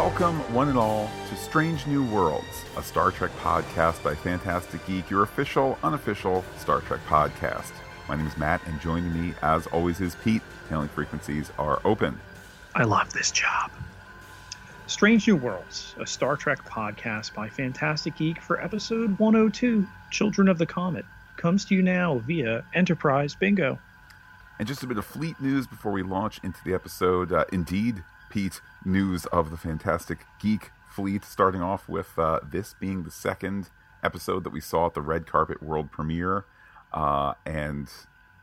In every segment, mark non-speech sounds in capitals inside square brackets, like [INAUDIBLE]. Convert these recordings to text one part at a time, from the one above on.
welcome one and all to Strange New Worlds, a Star Trek podcast by Phantastic Geek, your official, unofficial Star Trek podcast. My name is Matt, and joining me, as always, is Pete. Hailing frequencies are open. I love this job. Strange New Worlds, a Star Trek podcast by Phantastic Geek for episode 102, Children of the Comet, comes to you now via Enterprise Bingo. And just a bit of fleet news before we launch into the episode. Uh, indeed, Pete, news of the Phantastic Geek fleet, starting off with uh, this being the second episode that we saw at the red carpet world premiere. Uh, and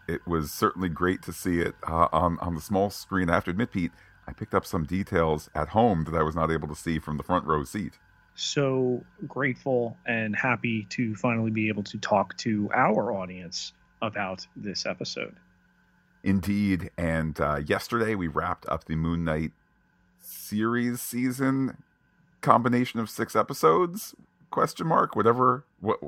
it was certainly great to see it uh, on, on the small screen. I have to admit, Pete, I picked up some details at home that I was not able to see from the front row seat. So grateful and happy to finally be able to talk to our audience about this episode. Indeed. And uh, yesterday we wrapped up the Moon Knight series season combination of six episodes? Question mark. Whatever what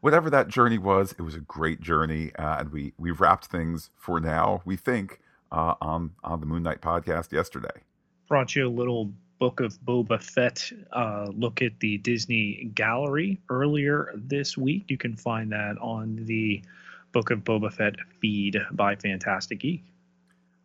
whatever that journey was it was a great journey uh, and we we wrapped things for now we think uh, on on the moon knight podcast yesterday. Brought you a little book of boba fett uh, look at the disney gallery earlier this week. You can find that on the Book of Boba Fett feed by Phantastic Geek.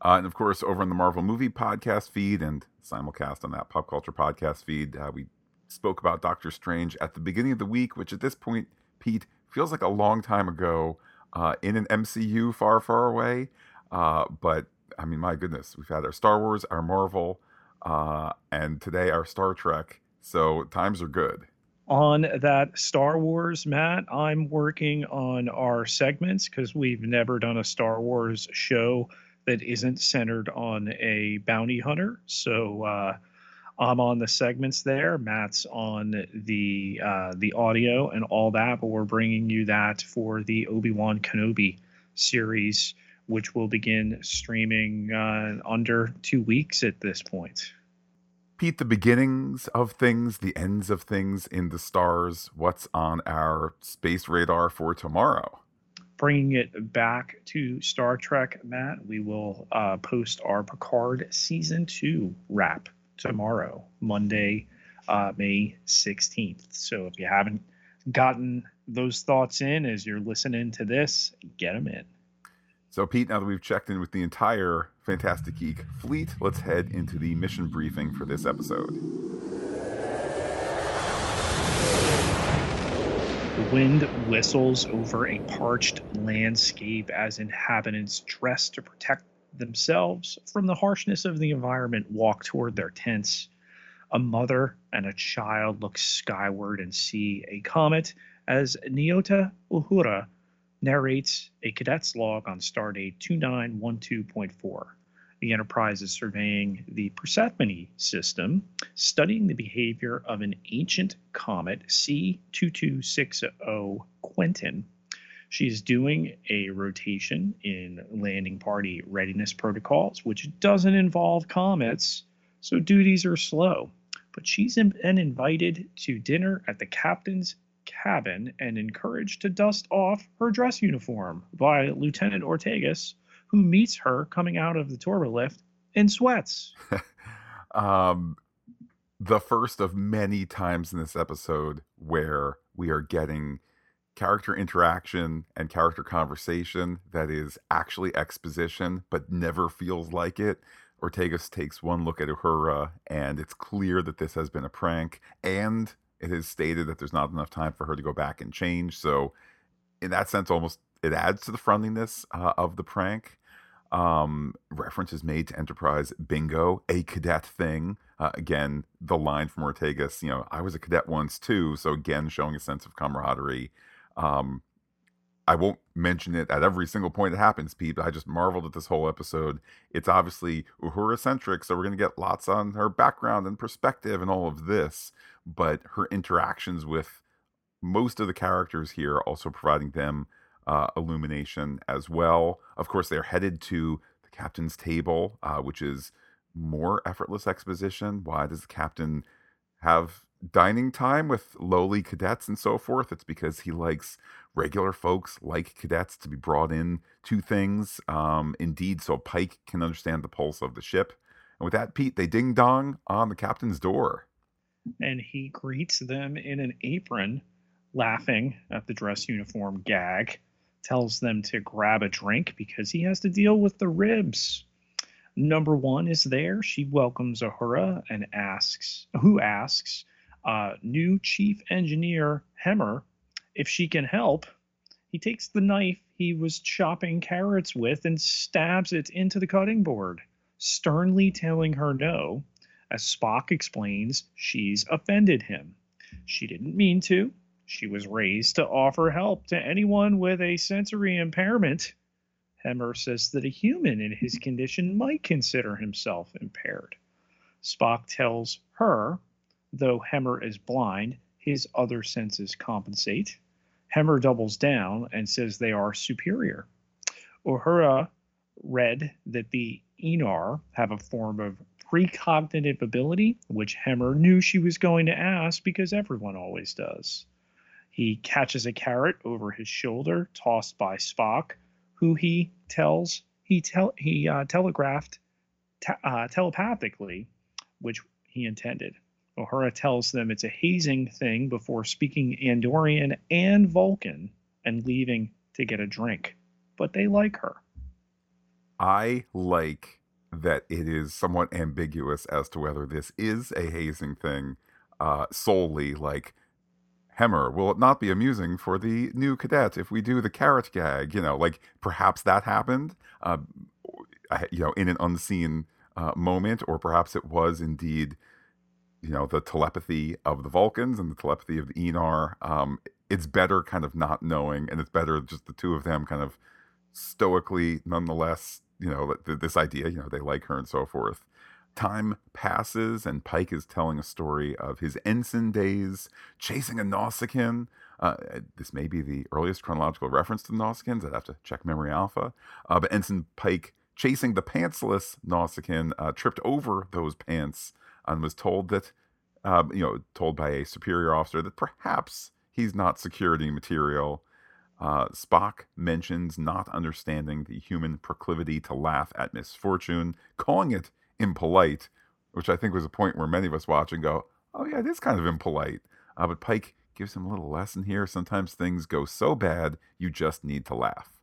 Uh, and of course, over on the Marvel Movie Podcast feed and simulcast on that Pop Culture Podcast feed, uh, we spoke about Doctor Strange at the beginning of the week, which at this point, Pete, feels like a long time ago uh, in an MCU far, far away. Uh, but I mean, my goodness, we've had our Star Wars, our Marvel, uh, and today our Star Trek. So times are good on that Star Wars, Matt. I'm working on our segments because we've never done a Star Wars show that isn't centered on a bounty hunter. So uh, I'm on the segments there. Matt's on the uh, the audio and all that, but we're bringing you that for the Obi Wan Kenobi series, which will begin streaming uh, under two weeks at this point. Pete, the beginnings of things, the ends of things in the stars. What's on our space radar for tomorrow? Bringing it back to Star Trek, Matt, we will uh, post our Picard season two wrap tomorrow, Monday, uh, May 16th. So if you haven't gotten those thoughts in as you're listening to this, get them in. So, Pete, now that we've checked in with the entire Phantastic Geek fleet, let's head into the mission briefing for this episode. The wind whistles over a parched landscape as inhabitants dress to protect themselves from the harshness of the environment walk toward their tents. A mother and a child look skyward and see a comet as Nyota Uhura narrates a cadet's log on stardate 2912.4. The Enterprise is surveying the Persephone system, studying the behavior of an ancient comet C2260 Quentin. She's doing a rotation in landing party readiness protocols, which doesn't involve comets, so duties are slow. But she's been invited to dinner at the captain's cabin and encouraged to dust off her dress uniform by Lieutenant Ortegas, who meets her coming out of the turbo lift in sweats. [LAUGHS] um, the first of many times in this episode where we are getting character interaction and character conversation that is actually exposition but never feels like it. Ortegas takes one look at Uhura, and it's clear that this has been a prank, and it is stated that there's not enough time for her to go back and change. So, in that sense, almost it adds to the friendliness uh, of the prank. Um, reference is made to Enterprise Bingo, a cadet thing. Uh, again, the line from Ortegas, you know, I was a cadet once too. So again, showing a sense of camaraderie. Um, I won't mention it at every single point that happens, Pete, but I just marveled at this whole episode. It's obviously Uhura centric, so we're going to get lots on her background and perspective and all of this, but her interactions with most of the characters here also providing them uh, illumination as well. Of course, they're headed to the captain's table, uh, which is more effortless exposition. Why does the captain have dining time with lowly cadets and so forth? It's because he likes regular folks like cadets to be brought in to things. Um, indeed, so Pike can understand the pulse of the ship And with that, Pete, they ding dong on the captain's door. And he greets them in an apron, laughing at the dress uniform gag, tells them to grab a drink because he has to deal with the ribs. Number one is there. She welcomes Uhura and asks, who asks, uh, new chief engineer Hemmer if she can help. He takes the knife he was chopping carrots with and stabs it into the cutting board, sternly telling her no. As Spock explains, she's offended him. She didn't mean to. She was raised to offer help to anyone with a sensory impairment. Hemmer says that a human in his condition might consider himself impaired. Spock tells her, though Hemmer is blind, his other senses compensate. Hemmer doubles down and says they are superior. Uhura read that the Aenar have a form of precognitive ability, which Hemmer knew she was going to ask because everyone always does. He catches a carrot over his shoulder, tossed by Spock, who he tells he tell he uh, telegraphed te- uh, telepathically, which he intended. Uhura tells them it's a hazing thing before speaking Andorian and Vulcan and leaving to get a drink. But they like her. I like that it is somewhat ambiguous as to whether this is a hazing thing uh, solely like Hemmer, will it not be amusing for the new cadet if we do the carrot gag? You know, like perhaps that happened, uh, you know, in an unseen uh, moment, or perhaps it was indeed you know the telepathy of the Vulcans and the telepathy of the Aenar. Um, it's better kind of not knowing, and it's better just the two of them kind of stoically, nonetheless, you know, this idea, you know, they like her and so forth. Time passes, and Pike is telling a story of his ensign days chasing a Nausicaan. Uh, this may be the earliest chronological reference to the Nausicaans. I'd have to check Memory Alpha. Uh, but Ensign Pike, chasing the pantsless Nausicaan, uh, tripped over those pants and was told that, uh, you know, told by a superior officer that perhaps he's not security material. Uh, Spock mentions not understanding the human proclivity to laugh at misfortune, calling it impolite, which I think was a point where many of us watch and go, oh, yeah, it is kind of impolite. Uh, but Pike gives him a little lesson here. Sometimes things go so bad, you just need to laugh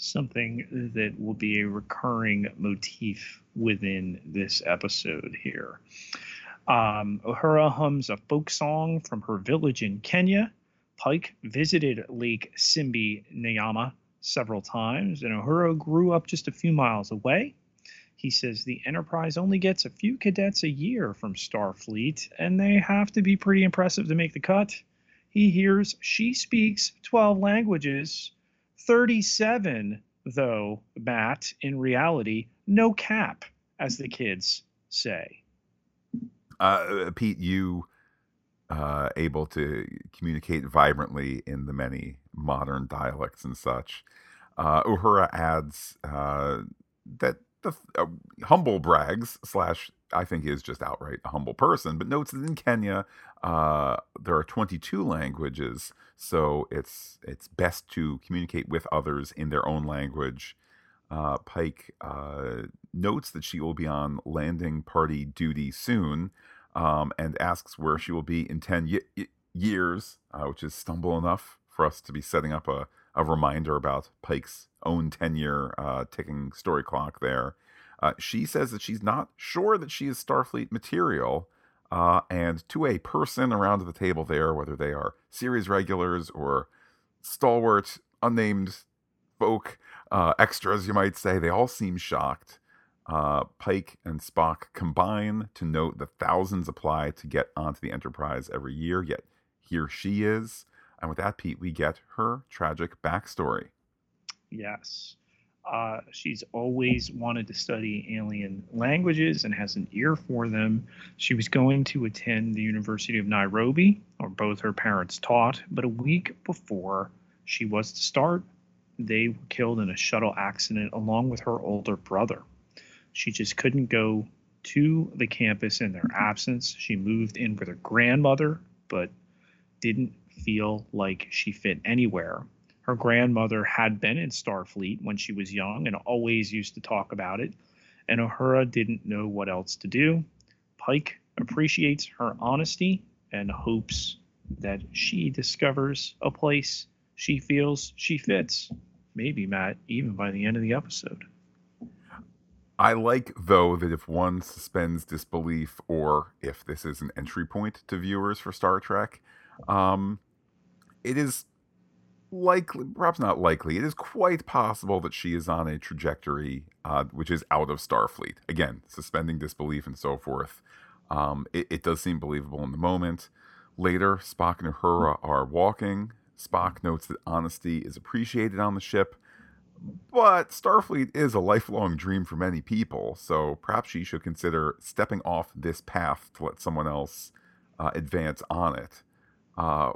something that will be a recurring motif within this episode here. Um, Uhura hums a folk song from her village in Kenya. Pike visited Lake Simbi Nyaima several times, and Uhura grew up just a few miles away. He says the Enterprise only gets a few cadets a year from Starfleet, and they have to be pretty impressive to make the cut. He hears she speaks 12 languages 37, though, Matt, in reality, no cap, as the kids say. Uh, Pete, you uh, able to communicate vibrantly in the many modern dialects and such. Uh, Uhura adds uh, that the uh, humble brags slash I think is just outright a humble person, but notes that in Kenya uh, there are 22 languages, so it's it's best to communicate with others in their own language. Uh, Pike uh, notes that she will be on landing party duty soon, um, and asks where she will be in 10 y- years, uh, which is stumble enough for us to be setting up a, a reminder about Pike's own 10 year uh, ticking story clock there. Uh, she says that she's not sure that she is Starfleet material. Uh, and to a person around the table there, whether they are series regulars or stalwart, unnamed folk, uh, extras, you might say, they all seem shocked. Uh, Pike and Spock combine to note the thousands apply to get onto the Enterprise every year, yet here she is. And with that, Pete, we get her tragic backstory. Yes. Uh, she's always wanted to study alien languages and has an ear for them. She was going to attend the University of Nairobi, or both her parents taught, but a week before she was to start, they were killed in a shuttle accident along with her older brother. She just couldn't go to the campus in their absence. She moved in with her grandmother, but didn't feel like she fit anywhere her grandmother had been in Starfleet when she was young and always used to talk about it. and Uhura didn't know what else to do. Pike appreciates her honesty and hopes that she discovers a place she feels she fits. Maybe, Matt, even by the end of the episode. I like, though, that if one suspends disbelief, or if this is an entry point to viewers for Star Trek, um, it is likely, perhaps not likely, it is quite possible that she is on a trajectory uh, which is out of Starfleet. Again, suspending disbelief and so forth. Um, it, it, does seem believable in the moment. Later, Spock and Uhura are walking. Spock notes that honesty is appreciated on the ship but Starfleet is a lifelong dream for many people, so perhaps she should consider stepping off this path to let someone else uh, advance on it. Uh,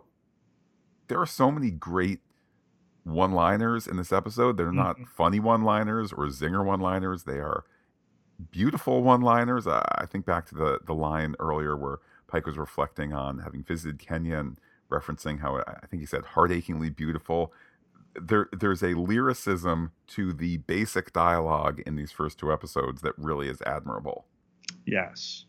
there are so many great one liners in this episode. They're not mm-hmm. funny one liners or zinger one liners, they are beautiful one liners. Uh, I think back to the, the line earlier where Pike was reflecting on having visited Kenya and referencing how I think he said heart achingly beautiful there there's a lyricism to the basic dialogue in these first two episodes that really is admirable. Yes.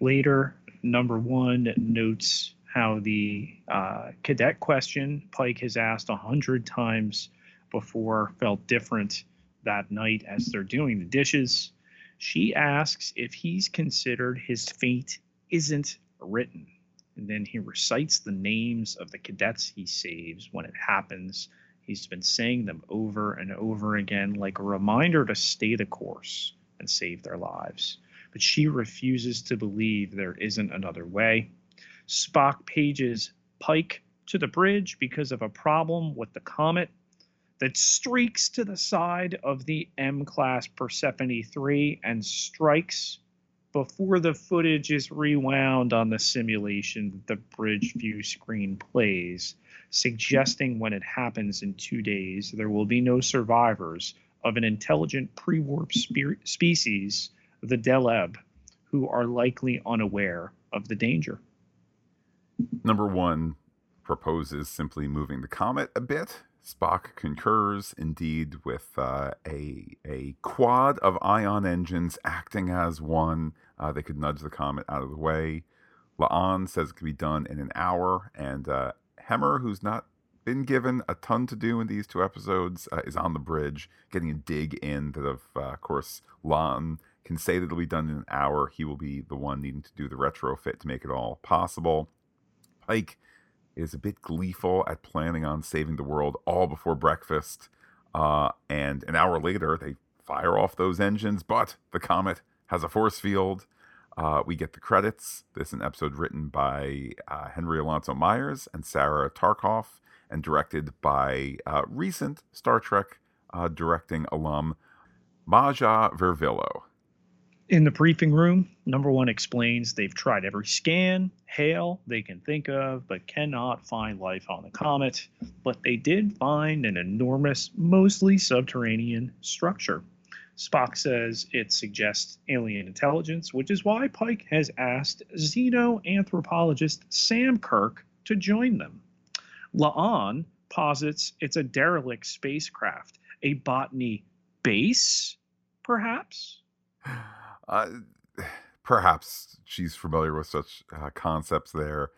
Later, number one notes how the uh, cadet question Pike has asked a hundred times before felt different that night as they're doing the dishes. She asks if he's considered his fate isn't written. And then he recites the names of the cadets he saves when it happens He's been saying them over and over again, like a reminder to stay the course and save their lives. But she refuses to believe there isn't another way. Spock pages Pike to the bridge because of a problem with the comet that streaks to the side of the M class Persephone 3 and strikes before the footage is rewound on the simulation that the bridge view screen plays suggesting when it happens in two days, there will be no survivors of an intelligent pre warp spe- species, the Deleb, who are likely unaware of the danger. Number one proposes simply moving the comet a bit. Spock concurs, indeed, with uh, a a quad of ion engines acting as one. Uh, they could nudge the comet out of the way. La'an says it could be done in an hour, and uh, Hemmer, who's not been given a ton to do in these two episodes, uh, is on the bridge getting a dig in that, of uh, course, La'an can say that it'll be done in an hour. He will be the one needing to do the retrofit to make it all possible. Pike is a bit gleeful at planning on saving the world all before breakfast. Uh, and an hour later, they fire off those engines, but the comet has a force field uh, we get the credits. This is an episode written by uh, Henry Alonso Myers and Sarah Tarkoff and directed by uh, recent Star Trek uh, directing alum Maja Vrvilo. In the briefing room, number one explains they've tried every scan, hail they can think of, but cannot find life on the comet. But they did find an enormous, mostly subterranean structure. Spock says it suggests alien intelligence, which is why Pike has asked xenoanthropologist Sam Kirk to join them. La'an posits it's a derelict spacecraft, a botany base, perhaps? [LAUGHS] [SIGHS] Perhaps she's familiar with such uh, concepts there.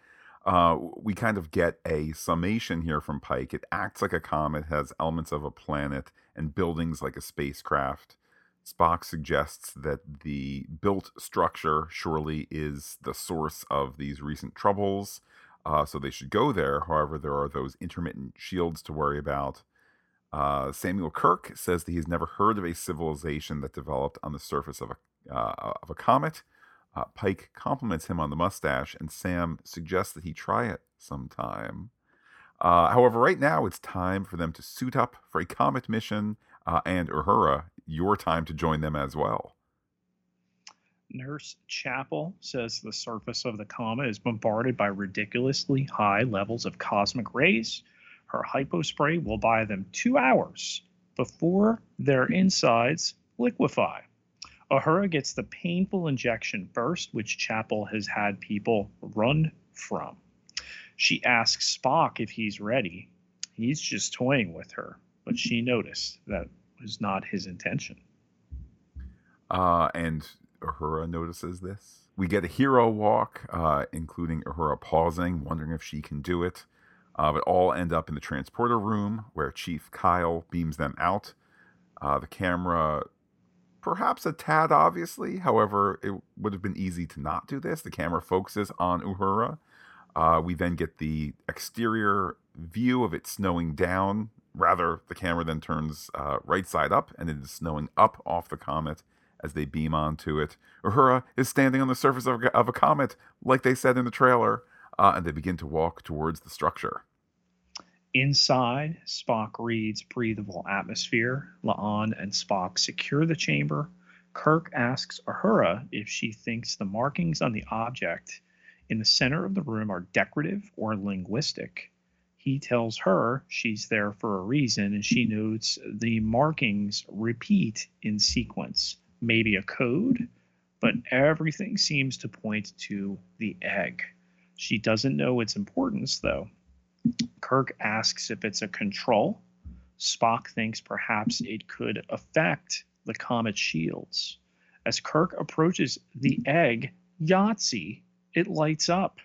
Uh, we kind of get a summation here from Pike. It acts like a comet, has elements of a planet, and buildings like a spacecraft. Spock suggests that the built structure surely is the source of these recent troubles, uh, so they should go there. However, there are those intermittent shields to worry about. Uh, Samuel Kirk says that he's never heard of a civilization that developed on the surface of a, uh, of a comet. Uh, Pike compliments him on the mustache, and Sam suggests that he try it sometime. Uh, however, right now it's time for them to suit up for a comet mission, uh, and Uhura your time to join them as well. Nurse Chapel says the surface of the comet is bombarded by ridiculously high levels of cosmic rays. Her hypospray will buy them two hours before their insides liquefy. Uhura gets the painful injection first, which Chapel has had people run from. She asks Spock if he's ready. He's just toying with her, but she noticed that was not his intention. Uh, and Uhura notices this. We get a hero walk, uh, including Uhura pausing, wondering if she can do it. Uh, but all end up in the transporter room where Chief Kyle beams them out. Uh, the camera, perhaps a tad obviously, however, it would have been easy to not do this. The camera focuses on Uhura. Uh, we then get the exterior view of it snowing down. Rather, the camera then turns uh, right side up and it is snowing up off the comet as they beam onto it. Uhura is standing on the surface of, of a comet, like they said in the trailer, uh, and they begin to walk towards the structure. Inside, Spock reads breathable atmosphere. La'an and Spock secure the chamber. Kirk asks Uhura if she thinks the markings on the object in the center of the room are decorative or linguistic. He tells her she's there for a reason, and she notes the markings repeat in sequence maybe a code, but everything seems to point to the egg. She doesn't know its importance, though. Kirk asks if it's a control. Spock thinks perhaps it could affect the comet's shields. As Kirk approaches the egg, Yahtzee, it lights up.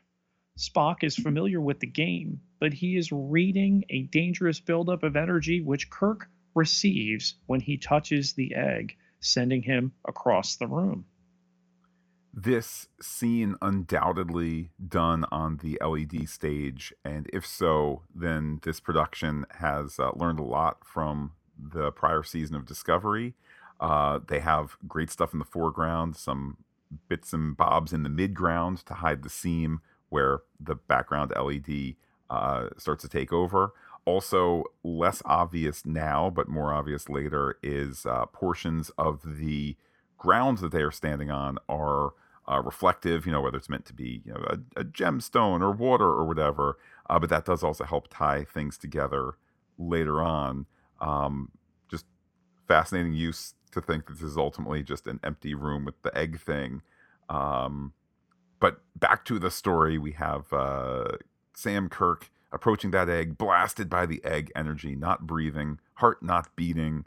Spock is familiar with the game, but he is reading a dangerous buildup of energy which Kirk receives when he touches the egg sending him across the room. This scene undoubtedly done on the LED stage, and if so, then this production has uh, learned a lot from the prior season of Discovery. Uh, they have great stuff in the foreground, some bits and bobs in the midground to hide the seam where the background LED uh, starts to take over. Also, less obvious now, but more obvious later, is uh, portions of the grounds that they are standing on are uh, reflective, you know, whether it's meant to be you know, a, a gemstone or water or whatever. Uh, but that does also help tie things together later on. Um, just fascinating use to think that this is ultimately just an empty room with the egg thing. Um, but back to the story, we have uh, Sam Kirk approaching that egg, blasted by the egg energy, not breathing, heart not beating.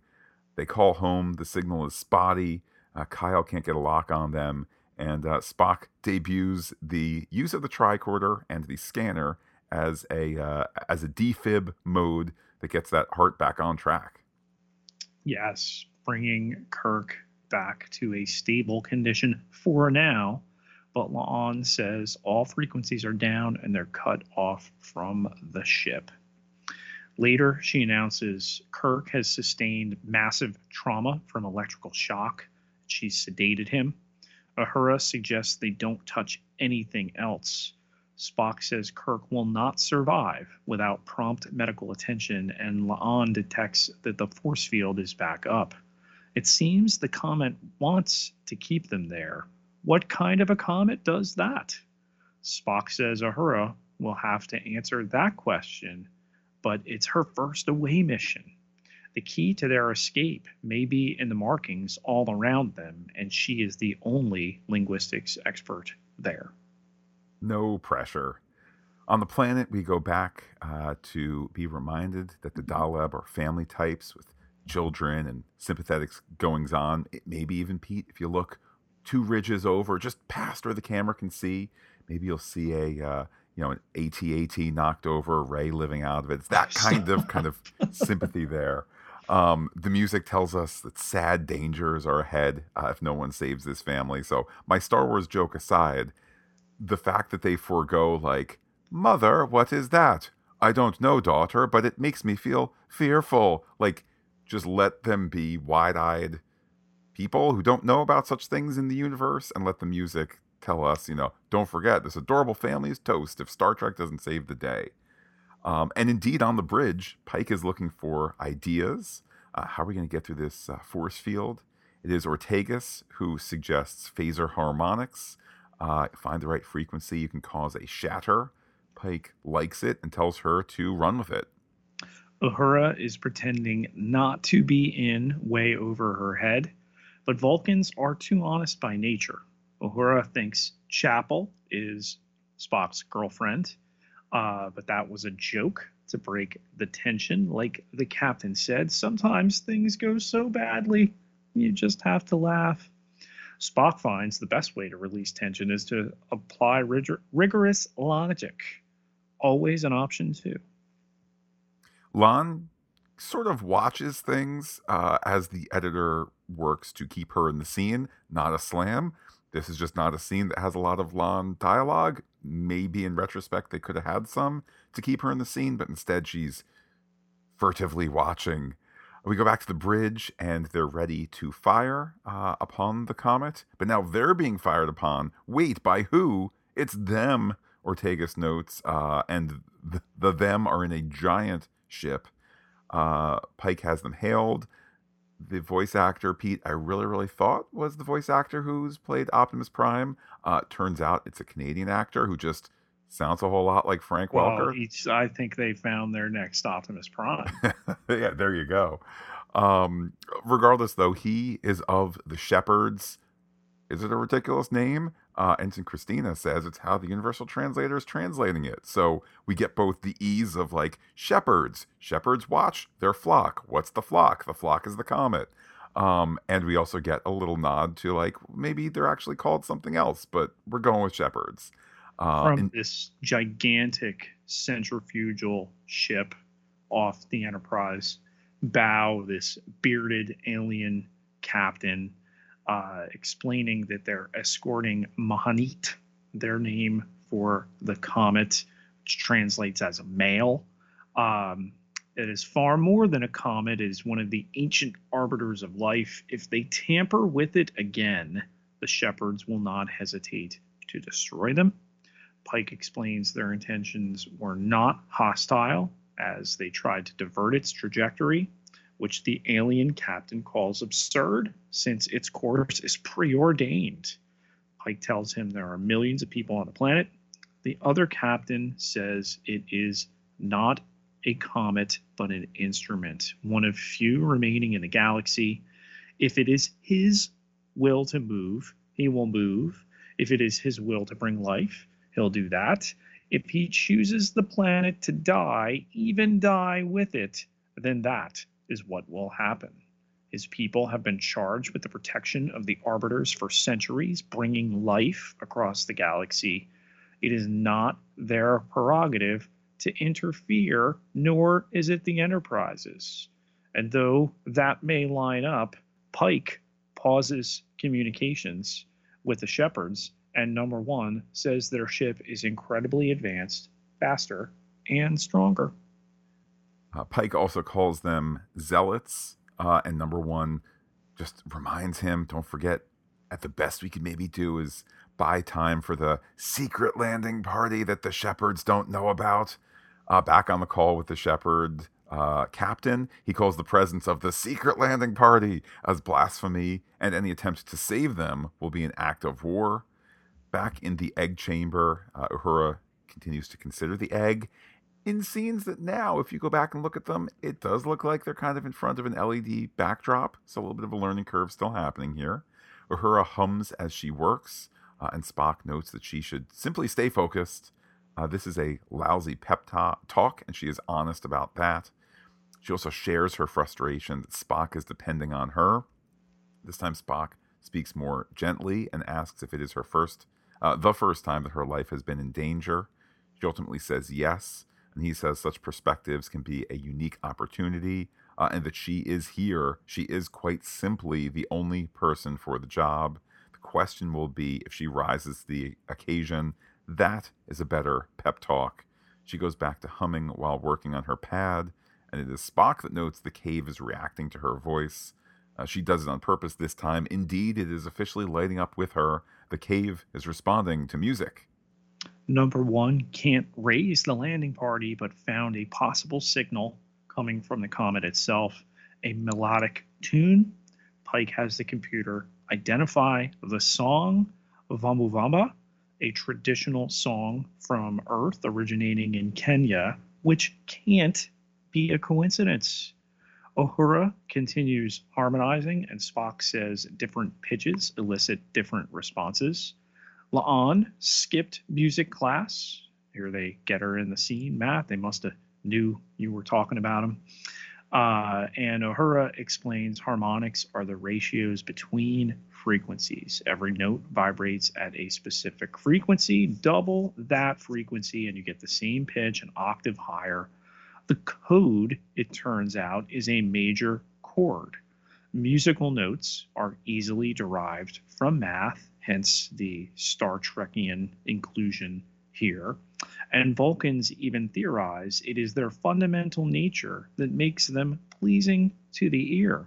They call home. The signal is spotty. Uh, Kyle can't get a lock on them. And uh, Spock debuts the use of the tricorder and the scanner as a uh, as a defib mode that gets that heart back on track. Yes, bringing Kirk back to a stable condition for now but La'an says all frequencies are down and they're cut off from the ship. Later, she announces Kirk has sustained massive trauma from electrical shock. She sedated him. Uhura suggests they don't touch anything else. Spock says Kirk will not survive without prompt medical attention, and La'an detects that the force field is back up. It seems the comet wants to keep them there, what kind of a comet does that? Spock says Uhura will have to answer that question, but it's her first away mission. The key to their escape may be in the markings all around them, and she is the only linguistics expert there. No pressure. On the planet, we go back uh, to be reminded that the Daleb are family types with children and sympathetic goings on. Maybe even Pete, if you look two ridges over, just past where the camera can see. Maybe you'll see a uh, you know an AT-AT knocked over, Ray living out of it. It's that kind of kind of sympathy there. Um, the music tells us that sad dangers are ahead uh, if no one saves this family. So my Star Wars joke aside, the fact that they forego like, mother, what is that? I don't know, daughter, but it makes me feel fearful. Like, just let them be wide-eyed people who don't know about such things in the universe and let the music tell us, you know, don't forget this adorable family is toast if Star Trek doesn't save the day. Um, and indeed, on the bridge, Pike is looking for ideas. Uh, how are we going to get through this uh, force field? It is Ortegas who suggests phaser harmonics. Uh, find the right frequency, you can cause a shatter. Pike likes it and tells her to run with it. Uhura is pretending not to be in way over her head but Vulcans are too honest by nature. Uhura thinks Chapel is Spock's girlfriend, uh, but that was a joke to break the tension. Like the captain said, sometimes things go so badly, you just have to laugh. Spock finds the best way to release tension is to apply rigor- rigorous logic. Always an option, too. La'an sort of watches things uh, as the editor works to keep her in the scene, not a slam. This is just not a scene that has a lot of long dialogue. Maybe in retrospect, they could have had some to keep her in the scene, but instead she's furtively watching. We go back to the bridge and they're ready to fire uh, upon the comet, but now they're being fired upon. Wait, by who? It's them, Ortegas notes, uh, and the, the them are in a giant ship. Uh, Pike has them hailed. The voice actor, Pete, I really, really thought was the voice actor who's played Optimus Prime. Uh, turns out it's a Canadian actor who just sounds a whole lot like Frank Well, Welker. each, I think they found their next Optimus Prime. [LAUGHS] yeah, there you go. Um, regardless, though, he is of the Shepherds. Is it a ridiculous name? Uh, Ensign Christina says it's how the Universal Translator is translating it. So we get both the ease of like shepherds, shepherds watch their flock. What's the flock? The flock is the comet. Um, and we also get a little nod to like maybe they're actually called something else, but we're going with shepherds. Uh, From and- this gigantic centrifugal ship off the Enterprise bow, this bearded alien captain uh, explaining that they're escorting Mahanit, their name for the comet, which translates as a male. Um, it is far more than a comet. It is one of the ancient arbiters of life. If they tamper with it again, the shepherds will not hesitate to destroy them. Pike explains their intentions were not hostile as they tried to divert its trajectory, which the alien captain calls absurd since its course is preordained. Pike tells him there are millions of people on the planet. The other captain says it is not a comet, but an instrument, one of few remaining in the galaxy. If it is his will to move, he will move. If it is his will to bring life, he'll do that. If he chooses the planet to die, even die with it, then that is what will happen. His people have been charged with the protection of the arbiters for centuries, bringing life across the galaxy. It is not their prerogative to interfere, nor is it the Enterprise's. And though that may line up, Pike pauses communications with the Shepherds, and number one says their ship is incredibly advanced, faster, and stronger. Uh, Pike also calls them zealots, uh, and number one just reminds him, don't forget, at the best we could maybe do is buy time for the secret landing party that the shepherds don't know about. Uh, back on the call with the shepherd uh, captain, he calls the presence of the secret landing party as blasphemy, and any attempt to save them will be an act of war. Back in the egg chamber, uh, Uhura continues to consider the egg in scenes that now, if you go back and look at them, it does look like they're kind of in front of an LED backdrop. So a little bit of a learning curve still happening here. Uhura hums as she works, uh, and Spock notes that she should simply stay focused. Uh, this is a lousy pep ta- talk, and she is honest about that. She also shares her frustration that Spock is depending on her. This time, Spock speaks more gently and asks if it is her first, uh, the first time that her life has been in danger. She ultimately says yes, and he says such perspectives can be a unique opportunity, uh, and that she is here. She is quite simply the only person for the job. The question will be if she rises to the occasion. That is a better pep talk. She goes back to humming while working on her pad, and it is Spock that notes the cave is reacting to her voice. Uh, she does it on purpose this time. Indeed, it is officially lighting up with her. The cave is responding to music. Number one can't raise the landing party, but found a possible signal coming from the comet itself, a melodic tune. Pike has the computer identify the song Vambu Vamba, a traditional song from Earth originating in Kenya, which can't be a coincidence. Uhura continues harmonizing, and Spock says different pitches elicit different responses. La'an skipped music class. Here they get her in the scene. Matt, they must have knew you were talking about him. Uh, and Uhura explains harmonics are the ratios between frequencies. Every note vibrates at a specific frequency. Double that frequency, and you get the same pitch an octave higher. The code, it turns out, is a major chord. Musical notes are easily derived from math, hence the Star Trekian inclusion here. And Vulcans even theorize it is their fundamental nature that makes them pleasing to the ear.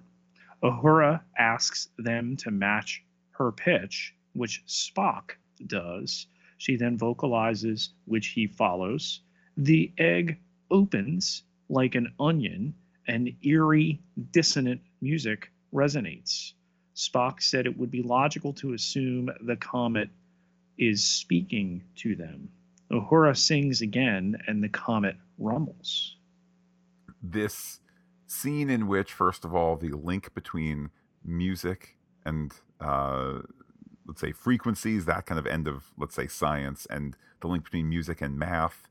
Uhura asks them to match her pitch, which Spock does. She then vocalizes, which he follows. The egg opens like an onion, and eerie, dissonant music resonates. Spock said it would be logical to assume the comet is speaking to them. Uhura sings again, and the comet rumbles. This scene in which, first of all, the link between music and uh, let's say frequencies, that kind of end of let's say science, and the link between music and math.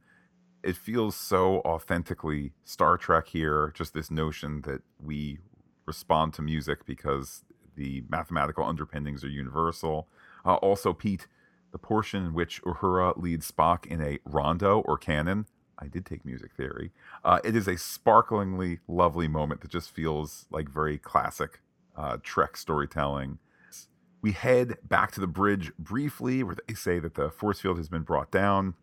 It feels so authentically Star Trek here. Just this notion that we respond to music because the mathematical underpinnings are universal. Uh, also, Pete, the portion in which Uhura leads Spock in a rondo or canon I did take music theory. Uh, it is a sparklingly lovely moment that just feels like very classic uh, Trek storytelling. We head back to the bridge briefly, where they say that the force field has been brought down.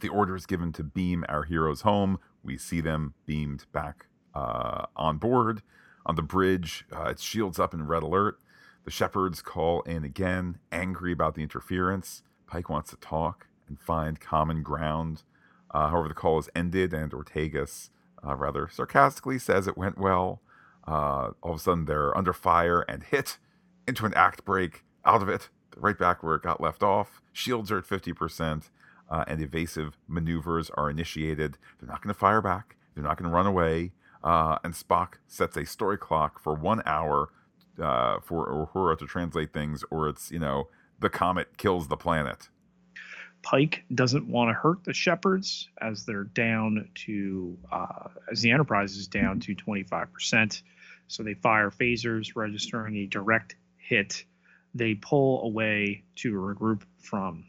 The order is given to beam our heroes home. We see them beamed back uh, on board. On the bridge, uh, it's shields up in red alert. The shepherds call in again, angry about the interference. Pike wants to talk and find common ground. Uh, however, the call is ended, and Ortegas uh, rather sarcastically says it went well. Uh, all of a sudden, they're under fire and hit into an act break. Out of it, right back where it got left off. Shields are at 50%, uh, and evasive maneuvers are initiated. They're not going to fire back, they're not going to run away. Uh, and Spock sets a story clock for one hour uh, for Uhura to translate things, or it's, you know, the comet kills the planet. Pike doesn't want to hurt the shepherds as they're down to uh, as the Enterprise is down to 25%. So they fire phasers, registering a direct hit. They pull away to regroup from.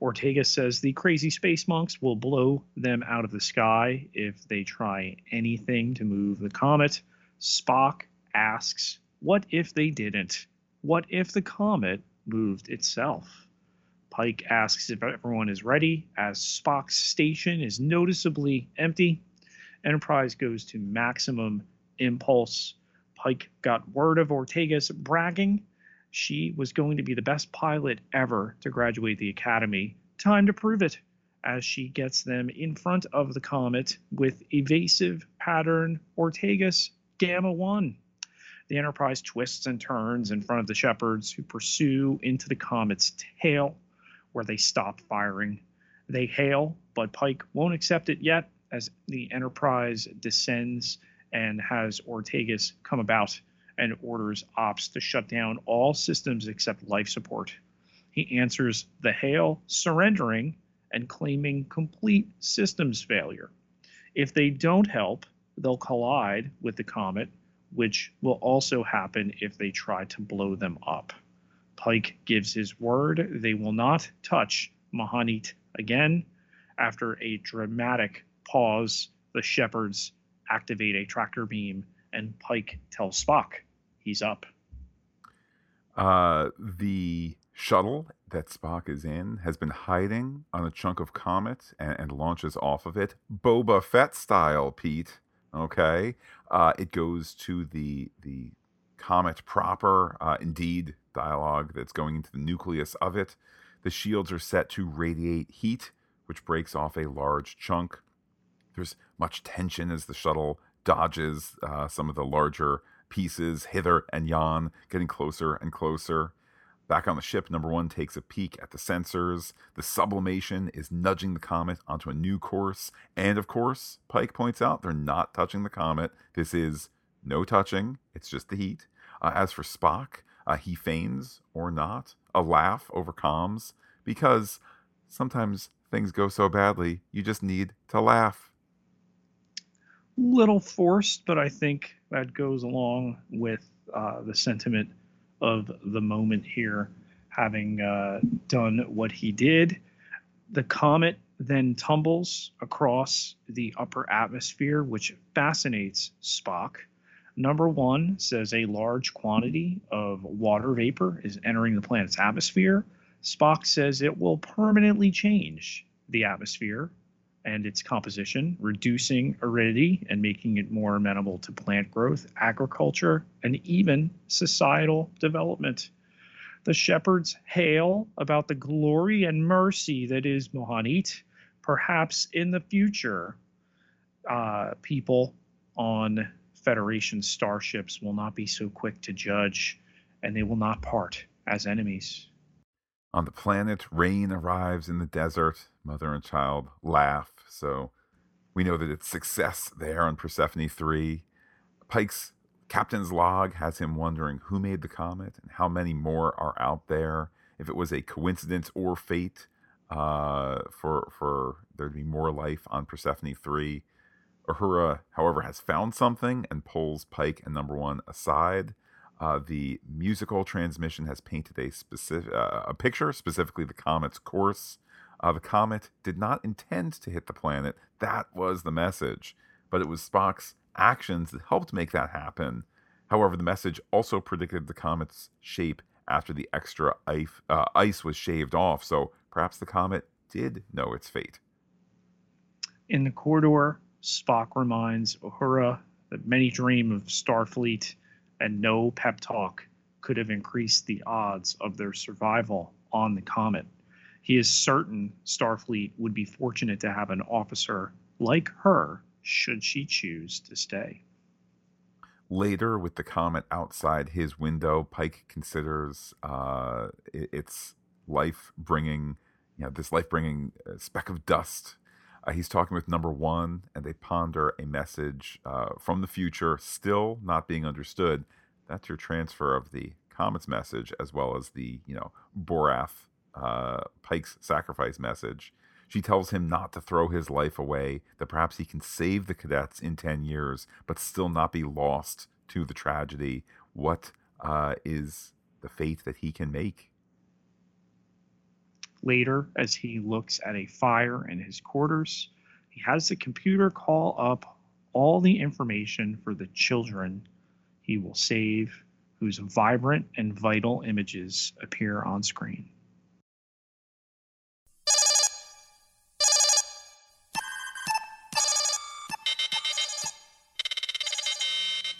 Ortega says the crazy space monks will blow them out of the sky if they try anything to move the comet. Spock asks, What if they didn't? What if the comet moved itself? Pike asks if everyone is ready as Spock's station is noticeably empty. Enterprise goes to maximum impulse. Pike got word of Ortega's bragging. She was going to be the best pilot ever to graduate the Academy. Time to prove it as she gets them in front of the comet with evasive pattern Ortegas Gamma 1. The Enterprise twists and turns in front of the Shepherds, who pursue into the comet's tail where they stop firing. They hail, but Pike won't accept it yet as the Enterprise descends and has Ortegas come about and orders ops to shut down all systems except life support. He answers the hail, surrendering and claiming complete systems failure. If they don't help, they'll collide with the comet, which will also happen if they try to blow them up. Pike gives his word they will not touch Mahanit again. After a dramatic pause, the shepherds activate a tractor beam, and Pike tells Spock he's up. Uh, the shuttle that Spock is in has been hiding on a chunk of comet and, and launches off of it, Boba Fett style, Pete. Okay, uh, it goes to the the comet proper. Uh, indeed, dialogue that's going into the nucleus of it. The shields are set to radiate heat, which breaks off a large chunk. There's much tension as the shuttle dodges uh, some of the larger pieces hither and yon, getting closer and closer. Back on the ship, number one takes a peek at the sensors. The sublimation is nudging the comet onto a new course. And of course, Pike points out they're not touching the comet. This is no touching, it's just the heat. Uh, as for Spock, uh, he feigns or not a laugh over comms because sometimes things go so badly you just need to laugh little forced but i think that goes along with uh, the sentiment of the moment here, having uh, done what he did. The comet then tumbles across the upper atmosphere, which fascinates Spock. Number one says a large quantity of water vapor is entering the planet's atmosphere. Spock says it will permanently change the atmosphere and its composition, reducing aridity and making it more amenable to plant growth, agriculture, and even societal development. The shepherds hail about the glory and mercy that is M'hanit. Perhaps in the future, uh, people on Federation starships will not be so quick to judge, and they will not part as enemies. On the planet, rain arrives in the desert. Mother and child laugh. So we know that it's success there on Persephone 3. Pike's captain's log has him wondering who made the comet and how many more are out there. If it was a coincidence or fate uh, for for there to be more life on Persephone 3. Uhura, however, has found something and pulls Pike and Number One aside. Uh, the musical transmission has painted a specific uh, a picture, specifically the comet's course. Uh, the comet did not intend to hit the planet. That was the message, but it was Spock's actions that helped make that happen. However, the message also predicted the comet's shape after the extra ice, uh, ice was shaved off. So perhaps the comet did know its fate. In the corridor, Spock reminds Uhura that many dream of Starfleet and no pep talk could have increased the odds of their survival on the comet. He is certain Starfleet would be fortunate to have an officer like her should she choose to stay. Later, with the comet outside his window, Pike considers uh, its life bringing, you know, this life bringing uh, speck of dust. Uh, he's talking with number one, and they ponder a message uh, from the future still not being understood. That's your transfer of the comet's message, as well as the, you know, Boreth uh, Pike's sacrifice message. She tells him not to throw his life away, that perhaps he can save the cadets in 10 years, but still not be lost to the tragedy. What uh, is the fate that he can make? Later, as he looks at a fire in his quarters, he has the computer call up all the information for the children he will save, whose vibrant and vital images appear on screen.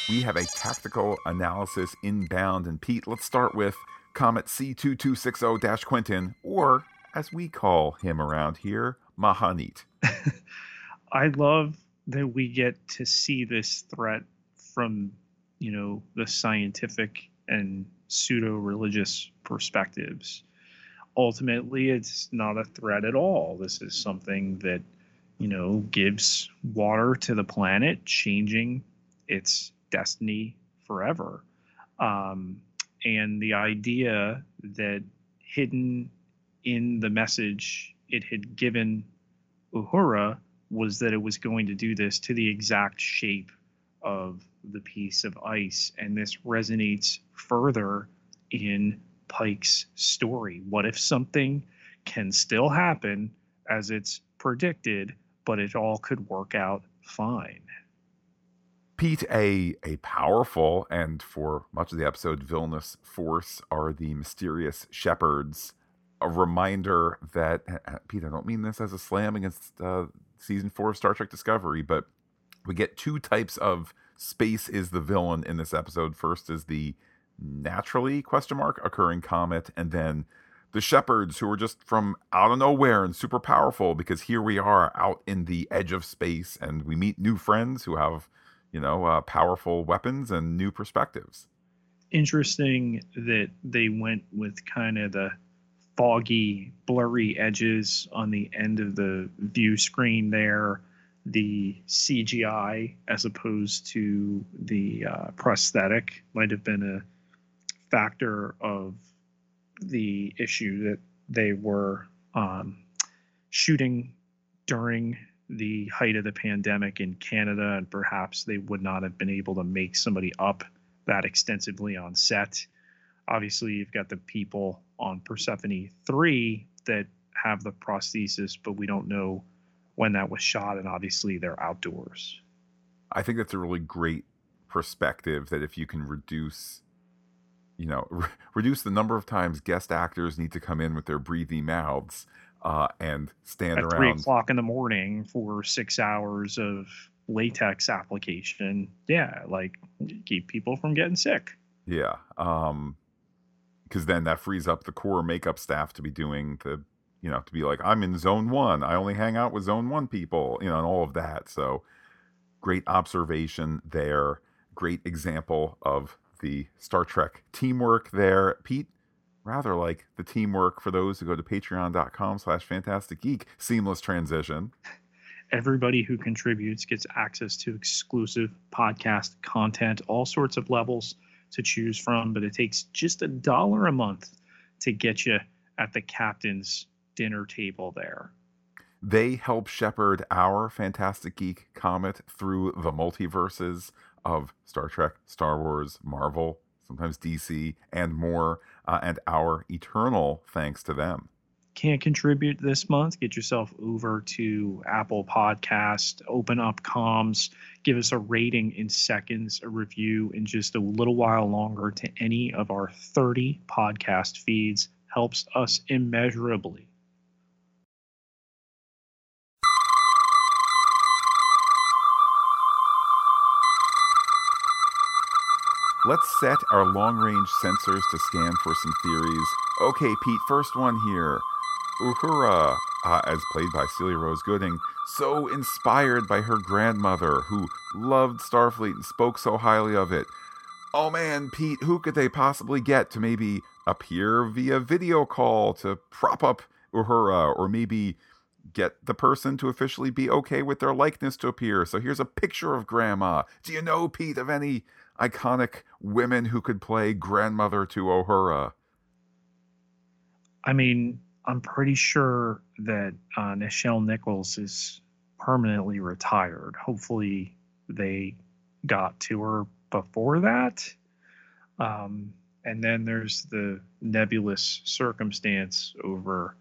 We have a tactical analysis inbound. And Pete, let's start with Comet C2260 Quentin, or as we call him around here, M'hanit. [LAUGHS] I love that we get to see this threat from, you know, the scientific and pseudo religious perspectives. Ultimately, it's not a threat at all. This is something that, you know, gives water to the planet, changing its destiny forever. Um, and the idea that hidden in the message it had given Uhura was that it was going to do this to the exact shape of the piece of ice. And this resonates further in Pike's story. What if something can still happen as it's predicted, but it all could work out fine? Pete, a a powerful and for much of the episode villainous force are the mysterious shepherds. A reminder that Pete, I don't mean this as a slam against uh, season four of Star Trek Discovery, but we get two types of space is the villain in this episode. First is the naturally question mark occurring comet, and then the shepherds who are just from out of nowhere and super powerful because here we are out in the edge of space and we meet new friends who have you know, uh, powerful weapons and new perspectives. Interesting that they went with kind of the foggy, blurry edges on the end of the view screen there, the CGI as opposed to the uh, prosthetic might have been a factor of the issue that they were um, shooting during the height of the pandemic in Canada, and perhaps they would not have been able to make somebody up that extensively on set. obviously you've got the people on Persephone 3 that have the prosthesis, but we don't know when that was shot, and obviously they're outdoors. I think that's a really great perspective that if you can reduce you know re- [LAUGHS] reduce the number of times guest actors need to come in with their breathy mouths uh, and stand At around. three o'clock in the morning for six hours of latex application, yeah, like keep people from getting sick. yeah um because then that frees up the core makeup staff to be doing the you know to be like i'm in zone one. I only hang out with zone one people you know and all of that. So great observation there. Great example of the star trek teamwork there. Pete rather like the teamwork for those who go to patreon.com slash Phantastic Geek seamless transition Everybody who contributes gets access to exclusive podcast content, all sorts of levels to choose from, but it takes just a dollar a month to get you at the captain's dinner table there. they help shepherd our Phantastic Geek comet through the multiverses of star trek star wars marvel sometimes dc and more uh, and our eternal thanks to them Can't contribute this month? Get yourself over to Apple Podcast, open up comms, give us a rating in seconds, a review in just a little while longer to any of our 30 podcast feeds. Helps us immeasurably. Let's set our long range sensors to scan for some theories okay pete first one here uhura uh, as played by celia rose gooding so inspired by her grandmother who loved starfleet and spoke so highly of it oh man, Pete, who could they possibly get to maybe appear via video call to prop up Uhura or maybe get the person to officially be okay with their likeness to appear? So here's a picture of Grandma. Do you know, Pete, of any iconic women who could play grandmother to Uhura? I mean, I'm pretty sure that uh, Nichelle Nichols is permanently retired. Hopefully, they got to her before that. Um, and then there's the nebulous circumstance over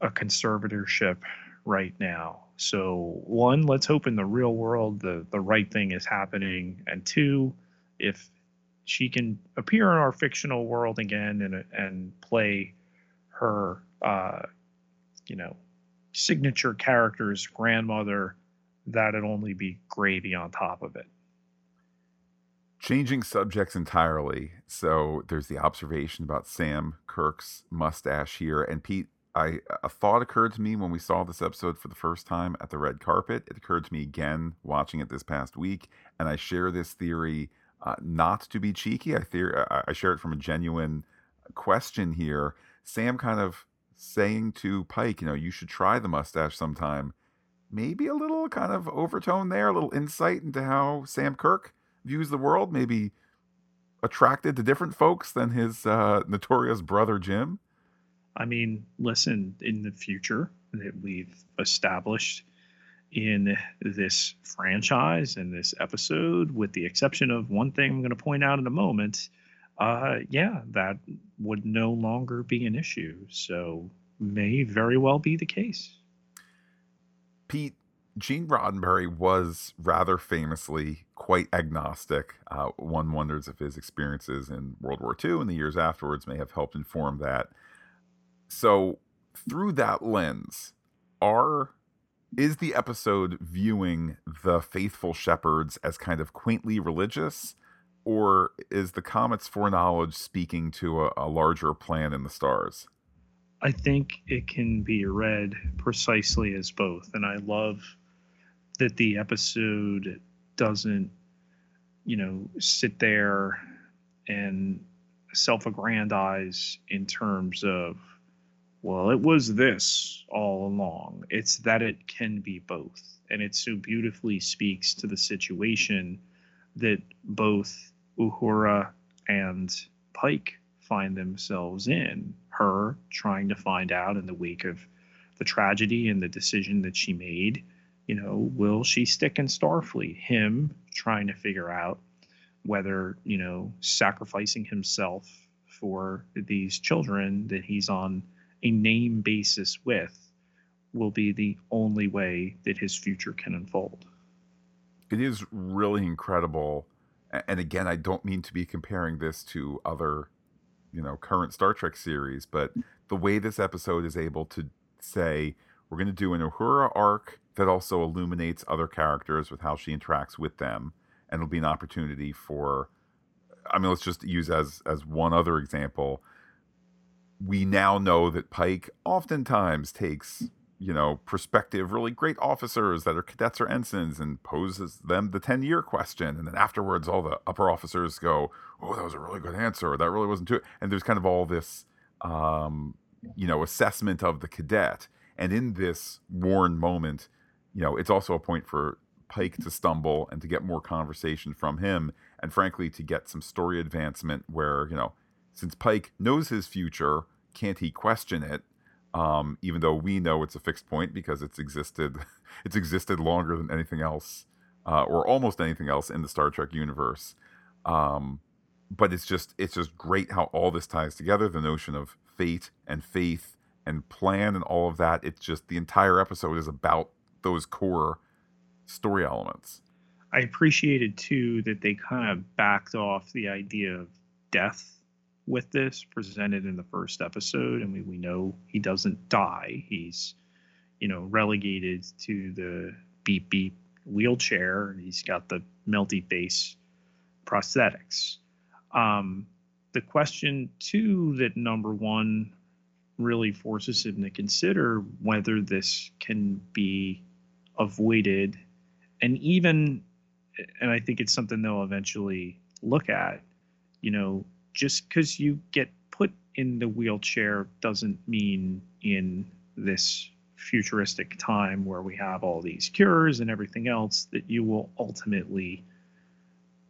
a conservatorship right now. So, one, let's hope in the real world the, the right thing is happening. And two, if she can appear in our fictional world again and, and play her, uh, you know, signature character's grandmother, that'd only be gravy on top of it. Changing subjects entirely. So there's the observation about Sam Kirk's mustache here. And Pete, I a thought occurred to me when we saw this episode for the first time at the red carpet. It occurred to me again watching it this past week, and I share this theory uh, not to be cheeky. I I I share it from a genuine question here. Sam kind of saying to Pike, you know, you should try the mustache sometime. Maybe a little kind of overtone there, a little insight into how Sam Kirk views the world. Maybe attracted to different folks than his uh, notorious brother Jim. I mean, listen, in the future that we've established in this franchise and this episode, with the exception of one thing I'm going to point out in a moment, uh, yeah, that would no longer be an issue. So, may very well be the case. Pete, Gene Roddenberry was rather famously quite agnostic. Uh, one wonders if his experiences in World War II and the years afterwards may have helped inform that. So, through that lens, are is the episode viewing the faithful shepherds as kind of quaintly religious, or is the comet's foreknowledge speaking to a, a larger plan in the stars? I think it can be read precisely as both. And I love that the episode doesn't, you know, sit there and self aggrandize in terms of, well, it was this all along. It's that it can be both. And it so beautifully speaks to the situation that both Uhura and Pike find themselves in. Her trying to find out in the wake of the tragedy and the decision that she made, you know, will she stick in Starfleet? Him trying to figure out whether, you know, sacrificing himself for these children that he's on a name basis with will be the only way that his future can unfold. It is really incredible. And again, I don't mean to be comparing this to other, you know, current Star Trek series, but the way this episode is able to say, we're going to do an Uhura arc that also illuminates other characters with how she interacts with them. And it'll be an opportunity for, I mean, let's just use as as one other example. We now know that Pike oftentimes takes you know, prospective, really great officers that are cadets or ensigns and poses them the 10 year question. And then afterwards, all the upper officers go, Oh, that was a really good answer. That really wasn't too. And there's kind of all this, um, you know, assessment of the cadet. And in this worn moment, you know, it's also a point for Pike to stumble and to get more conversation from him. And frankly, to get some story advancement where, you know, since Pike knows his future, can't he question it? um, even though we know it's a fixed point because it's existed [LAUGHS] it's existed longer than anything else uh, or almost anything else in the Star Trek universe. Um, but it's just it's just great how all this ties together. The notion of fate and faith and plan and all of that. It's just the entire episode is about those core story elements. I appreciated too that they kind of backed off the idea of death with this presented in the first episode. and mean, we know he doesn't die. He's, you know, relegated to the beep beep wheelchair and he's got the melty face prosthetics. Um, the question, too, that number one really forces him to consider whether this can be avoided. And even, and I think it's something they'll eventually look at, you know, just because you get put in the wheelchair doesn't mean in this futuristic time where we have all these cures and everything else that you will ultimately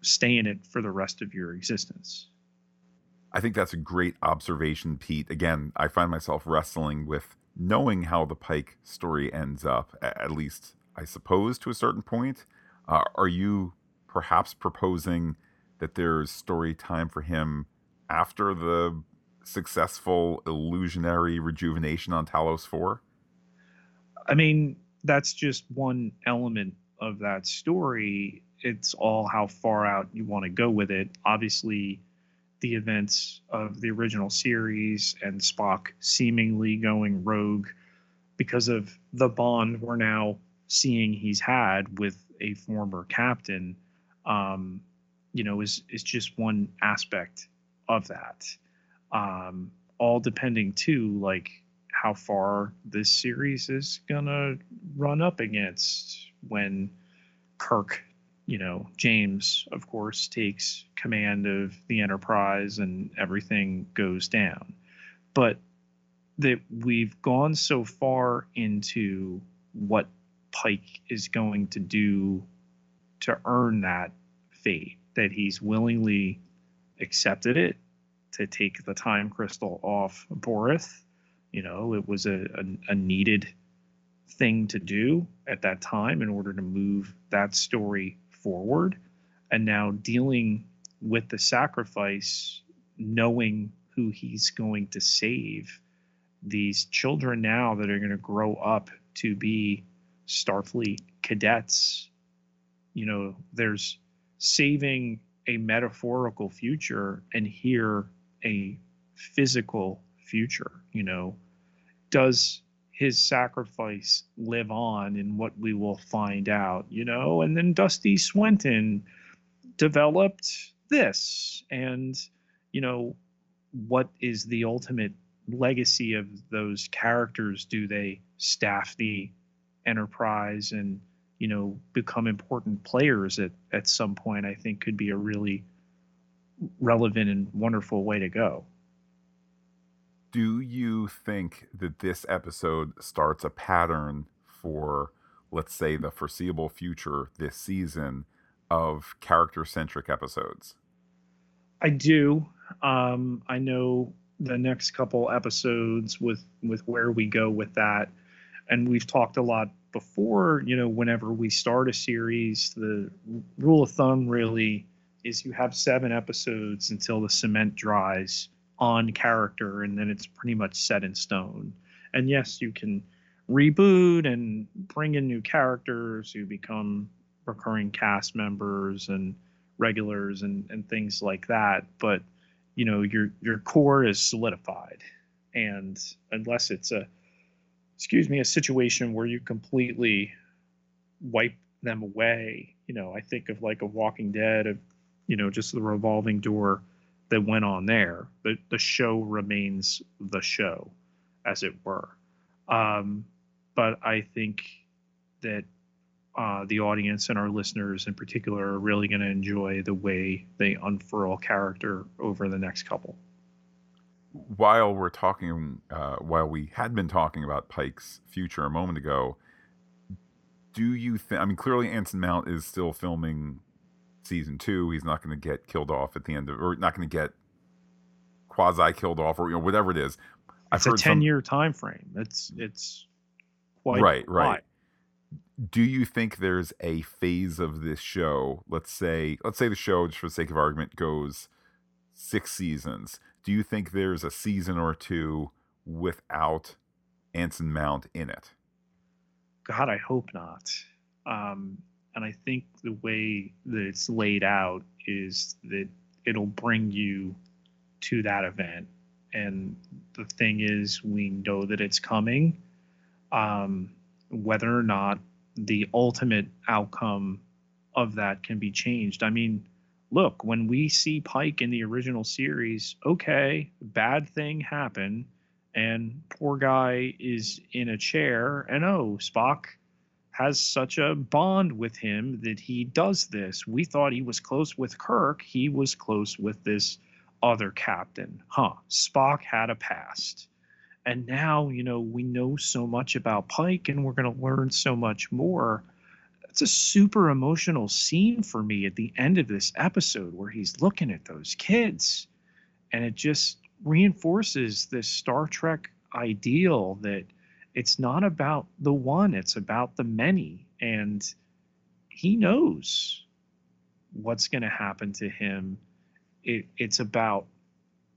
stay in it for the rest of your existence. I think that's a great observation, Pete. Again, I find myself wrestling with knowing how the Pike story ends up, at least, I suppose, to a certain point. Uh, are you perhaps proposing that there's story time for him after the successful illusionary rejuvenation on Talos 4? I mean, that's just one element of that story. It's all how far out you want to go with it. Obviously, the events of the original series and Spock seemingly going rogue because of the bond we're now seeing he's had with a former captain, um, you know, is is just one aspect of that. Um, all depending too, like how far this series is gonna run up against when Kirk, you know, James, of course, takes command of the Enterprise and everything goes down. But that we've gone so far into what Pike is going to do to earn that fate that he's willingly accepted it to take the time crystal off Boreth. You know, it was a, a, a needed thing to do at that time in order to move that story forward. And now dealing with the sacrifice, knowing who he's going to save, these children now that are going to grow up to be Starfleet cadets. You know, there's saving a metaphorical future and here a physical future you know? Does his sacrifice live on in what we will find out you know? And then dusty swinton developed this and you know what is the ultimate legacy of those characters? Do they staff the enterprise and you know become important players at at some point? I think could be a really relevant and wonderful way to go. Do you think that this episode starts a pattern for let's say the foreseeable future this season of character centric episodes? I do. Um, i know the next couple episodes with with where we go with that. And we've talked a lot before, you know, whenever we start a series, the rule of thumb really is you have seven episodes until the cement dries on character and then it's pretty much set in stone. And yes, you can reboot and bring in new characters who become recurring cast members and regulars and, and things like that. But you know, your your core is solidified. And unless it's a excuse me, a situation where you completely wipe them away, you know, I think of like a Walking Dead of, you know, just the revolving door that went on there. The the show remains the show, as it were. Um, but I think that uh, the audience and our listeners in particular are really going to enjoy the way they unfurl character over the next couple. While we're talking, uh, while we had been talking about Pike's future a moment ago, do you think? I mean, clearly Anson Mount is still filming season two. He's not going to get killed off at the end of, or not going to get quasi killed off, or you know whatever it is. I've it's a ten some, year time frame. It's it's quite right, right. Do you think there's a phase of this show? Let's say, let's say the show, just for the sake of argument, goes six seasons. Do you think there's a season or two without Anson Mount in it? God, I hope not. Um, and I think the way that it's laid out is that it'll bring you to that event. And the thing is, we know that it's coming. Um, whether or not the ultimate outcome of that can be changed. I mean, look, when we see Pike in the original series, okay, bad thing happened, and poor guy is in a chair, and oh, Spock has such a bond with him that he does this. We thought he was close with Kirk, he was close with this other captain. Huh, Spock had a past. And now, you know, we know so much about Pike and we're going to learn so much more. It's a super emotional scene for me at the end of this episode where he's looking at those kids. And it just reinforces this Star Trek ideal that it's not about the one, it's about the many. And he knows what's going to happen to him. It, it's about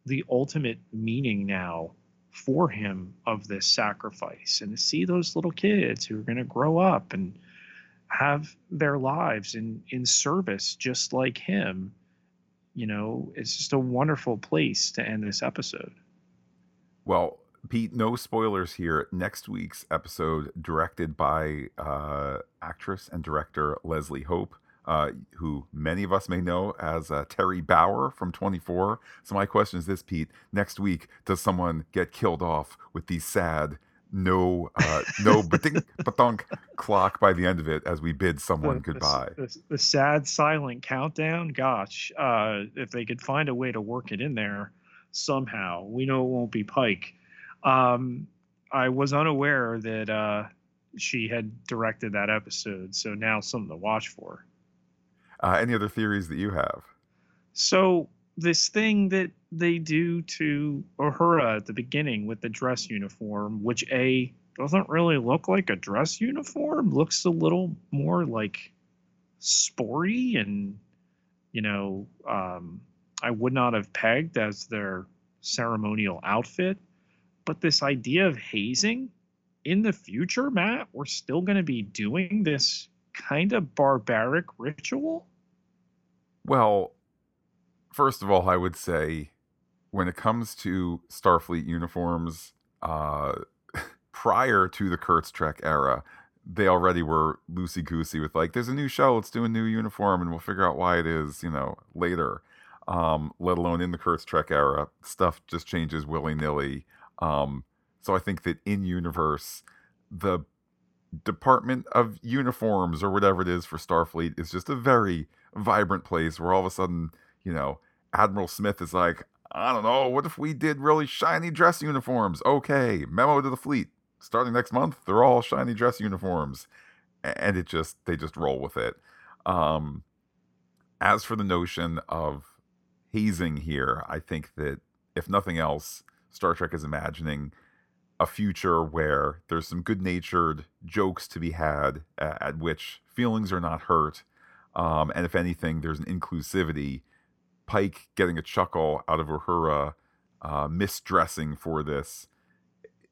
the ultimate meaning now for him of this sacrifice and to see those little kids who are going to grow up and have their lives in in service just like him you know it's just a wonderful place to end this episode well pete no spoilers here next week's episode directed by uh, actress and director leslie hope uh, who many of us may know as uh, Teri Bauer from 24. So my question is this, Pete: Next week, does someone get killed off with the sad no uh, no [LAUGHS] batunk clock by the end of it as we bid someone the, goodbye? The, the, the, sad silent countdown. Gosh, uh, if they could find a way to work it in there somehow, we know it won't be Pike. Um, I was unaware that uh, she had directed that episode, so now something to watch for. Uh, any other theories that you have? So this thing that they do to Uhura at the beginning with the dress uniform, which a doesn't really look like a dress uniform, looks a little more like sporty and you know um, I would not have pegged as their ceremonial outfit. But this idea of hazing in the future, Matt, we're still going to be doing this kind of barbaric ritual? Well, first of all, I would say when it comes to Starfleet uniforms, uh, [LAUGHS] prior to the Kurtz Trek era, they already were loosey goosey with like, there's a new show, let's do a new uniform, and we'll figure out why it is, you know, later. Um, let alone in the Kurtz Trek era, stuff just changes willy nilly. Um, so I think that in universe, the Department of Uniforms or whatever it is for Starfleet is just a very vibrant place where all of a sudden, you know, Admiral Smith is like, I don't know, what if we did really shiny dress uniforms? Okay, memo to the fleet. Starting next month, they're all shiny dress uniforms. And it just, they just roll with it. Um, as for the notion of hazing here, I think that if nothing else, Star Trek is imagining a future where there's some good natured jokes to be had at, at, which feelings are not hurt. Um, and if anything, there's an inclusivity. Pike getting a chuckle out of Uhura uh, misdressing for this.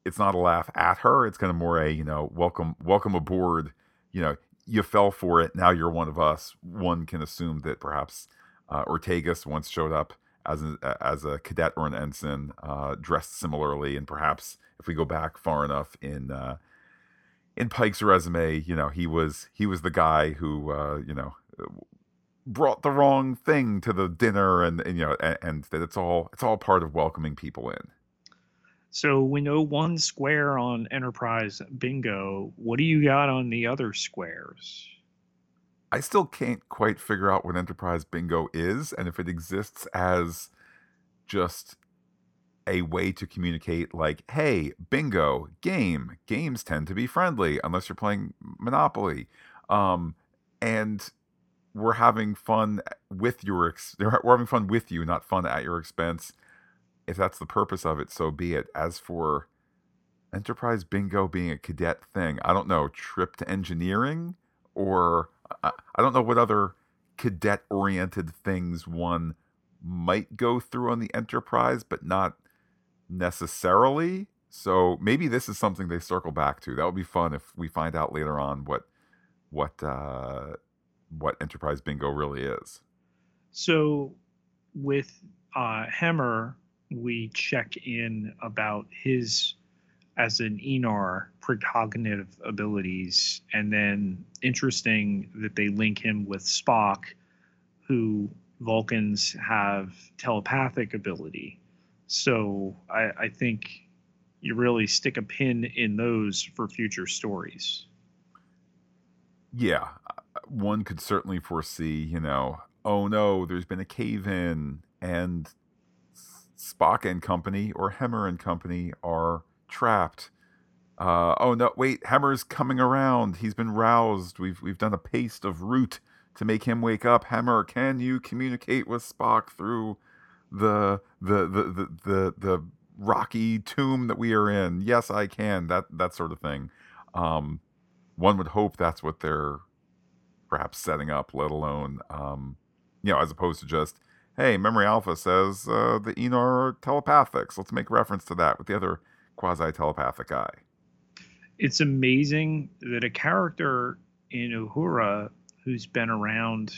It's not a laugh at her. It's kind of more a you know welcome welcome aboard. You know you fell for it. Now you're one of us. One can assume that perhaps uh, Ortegas once showed up as a, as a cadet or an ensign, uh, dressed similarly, and perhaps if we go back far enough in uh, in Pike's resume, you know he was he was the guy who uh, you know brought the wrong thing to the dinner, and, and you know and, and that it's all it's all part of welcoming people in. So we know one square on Enterprise bingo. What do you got on the other squares? I still can't quite figure out what Enterprise Bingo is and if it exists as just a way to communicate like, hey, bingo, game. Games tend to be friendly unless you're playing Monopoly. Um, and we're having fun with your ex- [LAUGHS] we're having fun with you, not fun at your expense. If that's the purpose of it, so be it. As for Enterprise Bingo being a cadet thing, I don't know, trip to engineering or I, don't know what other cadet oriented things one might go through on the Enterprise, but not necessarily. So maybe this is something they circle back to. That would be fun if we find out later on what what uh, what Enterprise Bingo really is. So with uh, Hemmer, we check in about his as an Aenar precognitive abilities, and then interesting that they link him with Spock, who Vulcans have telepathic ability. So I, I think you really stick a pin in those for future stories. Yeah, one could certainly foresee, you know, oh no, there's been a cave in, and Spock and company or Hemmer and company are trapped. Uh, oh no! Wait, Hemmer's coming around. He's been roused. We've we've done a paste of root to make him wake up. Hemmer, can you communicate with Spock through the the the the the, the rocky tomb that we are in? Yes, I can. That that sort of thing. Um, one would hope that's what they're perhaps setting up. Let alone, um, you know, as opposed to just hey, Memory Alpha says uh, the Aenar are telepathic. So let's make reference to that with the other quasi telepathic guy. It's amazing that a character in Uhura who's been around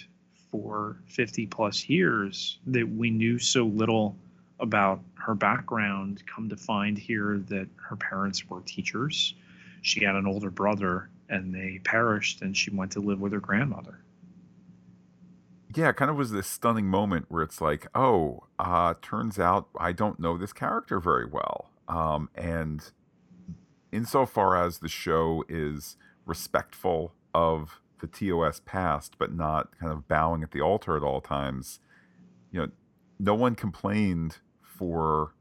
for 50 plus years that we knew so little about her background come to find here that her parents were teachers. She had an older brother and they perished and she went to live with her grandmother. Yeah it kind of was this stunning moment where it's like oh uh turns out i don't know this character very well um, and insofar as the show is respectful of the TOS past, but not kind of bowing at the altar at all times, you know, no one complained for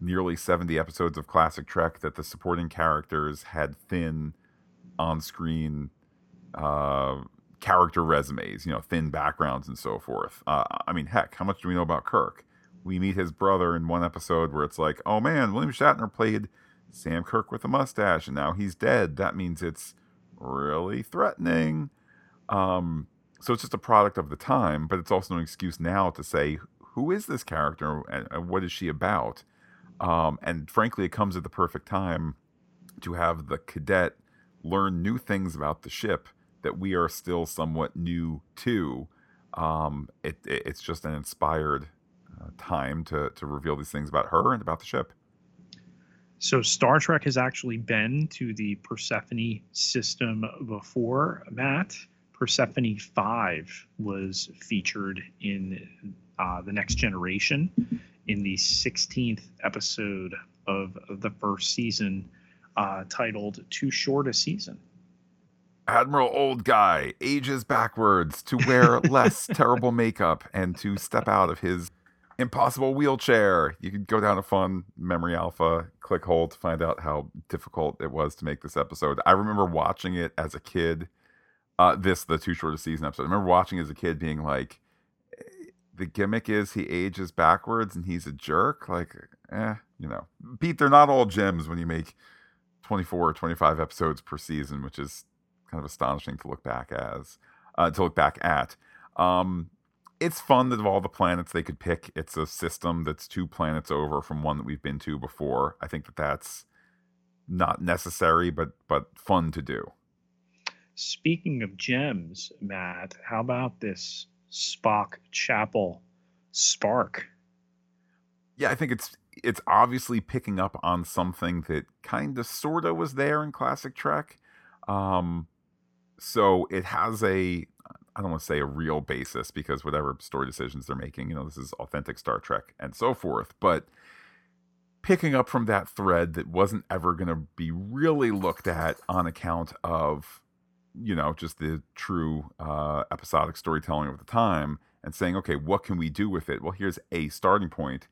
nearly 70 episodes of classic Trek that the supporting characters had thin on screen uh, character resumes, you know, thin backgrounds and so forth. Uh, I mean, heck, how much do we know about Kirk? We meet his brother in one episode where it's like, oh man, William Shatner played Sam Kirk with a mustache and now he's dead. That means it's really threatening. Um, so it's just a product of the time, but it's also an excuse now to say, who is this character and, what is she about? Um, and frankly, it comes at the perfect time to have the cadet learn new things about the ship that we are still somewhat new to. Um, it, it, it's just an inspired time to to reveal these things about her and about the ship. So Star Trek has actually been to the Persephone system before, Matt. Persephone 5 was featured in uh, The Next Generation in the 16th episode of, of the first season, uh, titled Too Short a Season. Admiral Old Guy ages backwards to wear [LAUGHS] less terrible makeup and to step out of his impossible wheelchair. You could go down a fun memory alpha click hold to find out how difficult it was to make this episode. I remember watching it as a kid. Uh, this the too short a season episode. I remember watching as a kid being like, the gimmick is he ages backwards and he's a jerk. Like, eh, you know, Pete, they're not all gems when you make 24 or 25 episodes per season, which is kind of astonishing to look back as, uh, to look back at. Um, it's fun that of all the planets they could pick, it's a system that's two planets over from one that we've been to before. I think that that's not necessary, but but fun to do. Speaking of gems, Matt, how about this Spock Chapel spark? Yeah, I think it's it's obviously picking up on something that kind of sorta was there in classic Trek. Um, so it has a I don't want to say a real basis because whatever story decisions they're making, you know, this is authentic Star Trek and so forth. But picking up from that thread that wasn't ever going to be really looked at on account of, you know, just the true uh, episodic storytelling of the time and saying, okay, what can we do with it? Well, here's a starting point.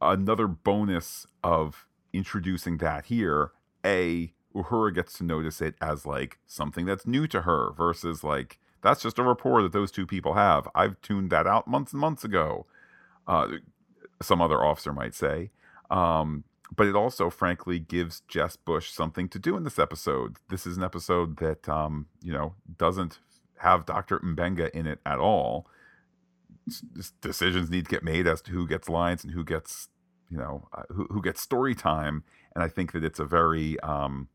Another bonus of introducing that here, A, Uhura gets to notice it as like something that's new to her versus like that's just a rapport that those two people have. I've tuned that out months and months ago. Uh, some other officer might say. Um, but it also, frankly, gives Jess Bush something to do in this episode. This is an episode that, um, you know, doesn't have Dr. Mbenga in it at all. decisions need to get made as to who gets lines and who gets, you know, uh, who, who gets story time. And I think that it's a very, um,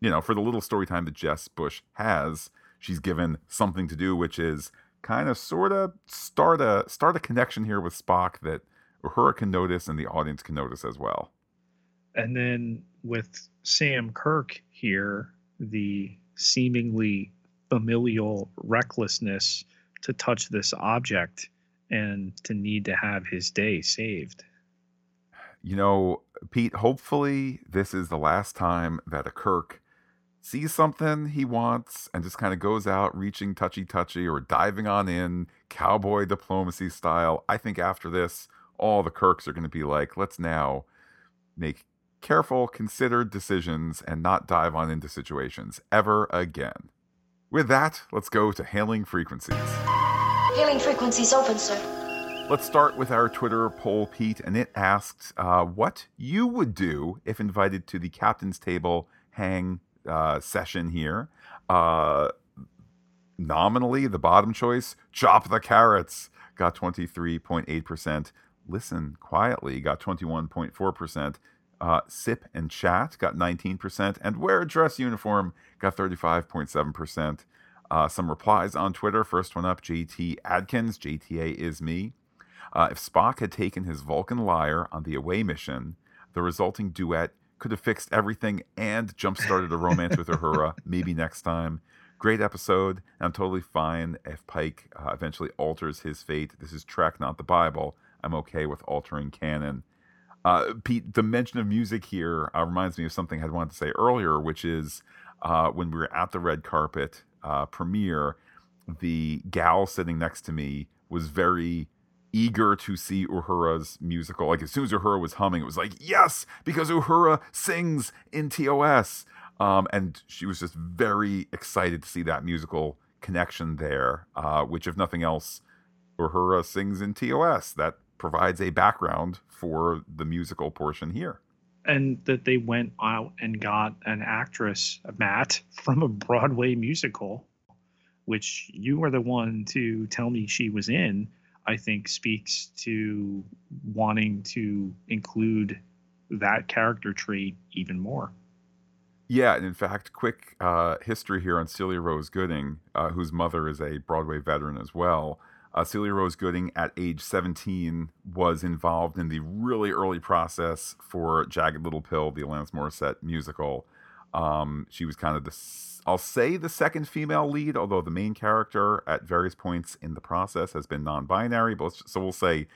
you know, for the little story time that Jess Bush has, she's given something to do, which is kind of sort of start a start a connection here with Spock that Uhura can notice and the audience can notice as well. And then with Sam Kirk here, the seemingly familial recklessness to touch this object and to need to have his day saved. You know, Pete, hopefully this is the last time that a Kirk sees something he wants and just kind of goes out reaching touchy touchy or diving on in, cowboy diplomacy style. I think after this, all the Kirks are going to be like, let's now make careful, considered decisions and not dive on into situations ever again. With that, let's go to hailing frequencies. Hailing frequencies open, sir. Let's start with our Twitter poll, Pete, and it asks uh, what you would do if invited to the captain's table hang uh, session here. Uh, nominally, the bottom choice, chop the carrots, got 23.8%. Listen quietly, got 21.4%. Uh, sip and chat got 19%. And wear a dress uniform got 35.7%. Uh, some replies on Twitter. First one up, JT Adkins. JTA is me. Uh, if Spock had taken his Vulcan lyre on the away mission, the resulting duet could have fixed everything and jump started a romance with Uhura. [LAUGHS] Maybe next time. Great episode. I'm totally fine if Pike uh, eventually alters his fate. This is Trek, not the Bible. I'm okay with altering canon. Uh, Pete, the mention of music here uh, reminds me of something I wanted to say earlier, which is uh, when we were at the red carpet uh, premiere, the gal sitting next to me was very eager to see Uhura's musical. Like as soon as Uhura was humming, it was like, yes, because Uhura sings in TOS. Um, and she was just very excited to see that musical connection there, uh, which, if nothing else, Uhura sings in TOS. That provides a background for the musical portion here. And that they went out and got an actress, Matt, from a Broadway musical, which you were the one to tell me she was in I think speaks to wanting to include that character trait even more. Yeah, and in fact, quick uh, history here on Celia Rose Gooding, uh, whose mother is a Broadway veteran as well. Uh, Celia Rose Gooding, at age 17, was involved in the really early process for Jagged Little Pill, the Alanis Morissette musical. Um, she was kind of the I'll say the second female lead, although the main character at various points in the process has been non-binary. But so we'll say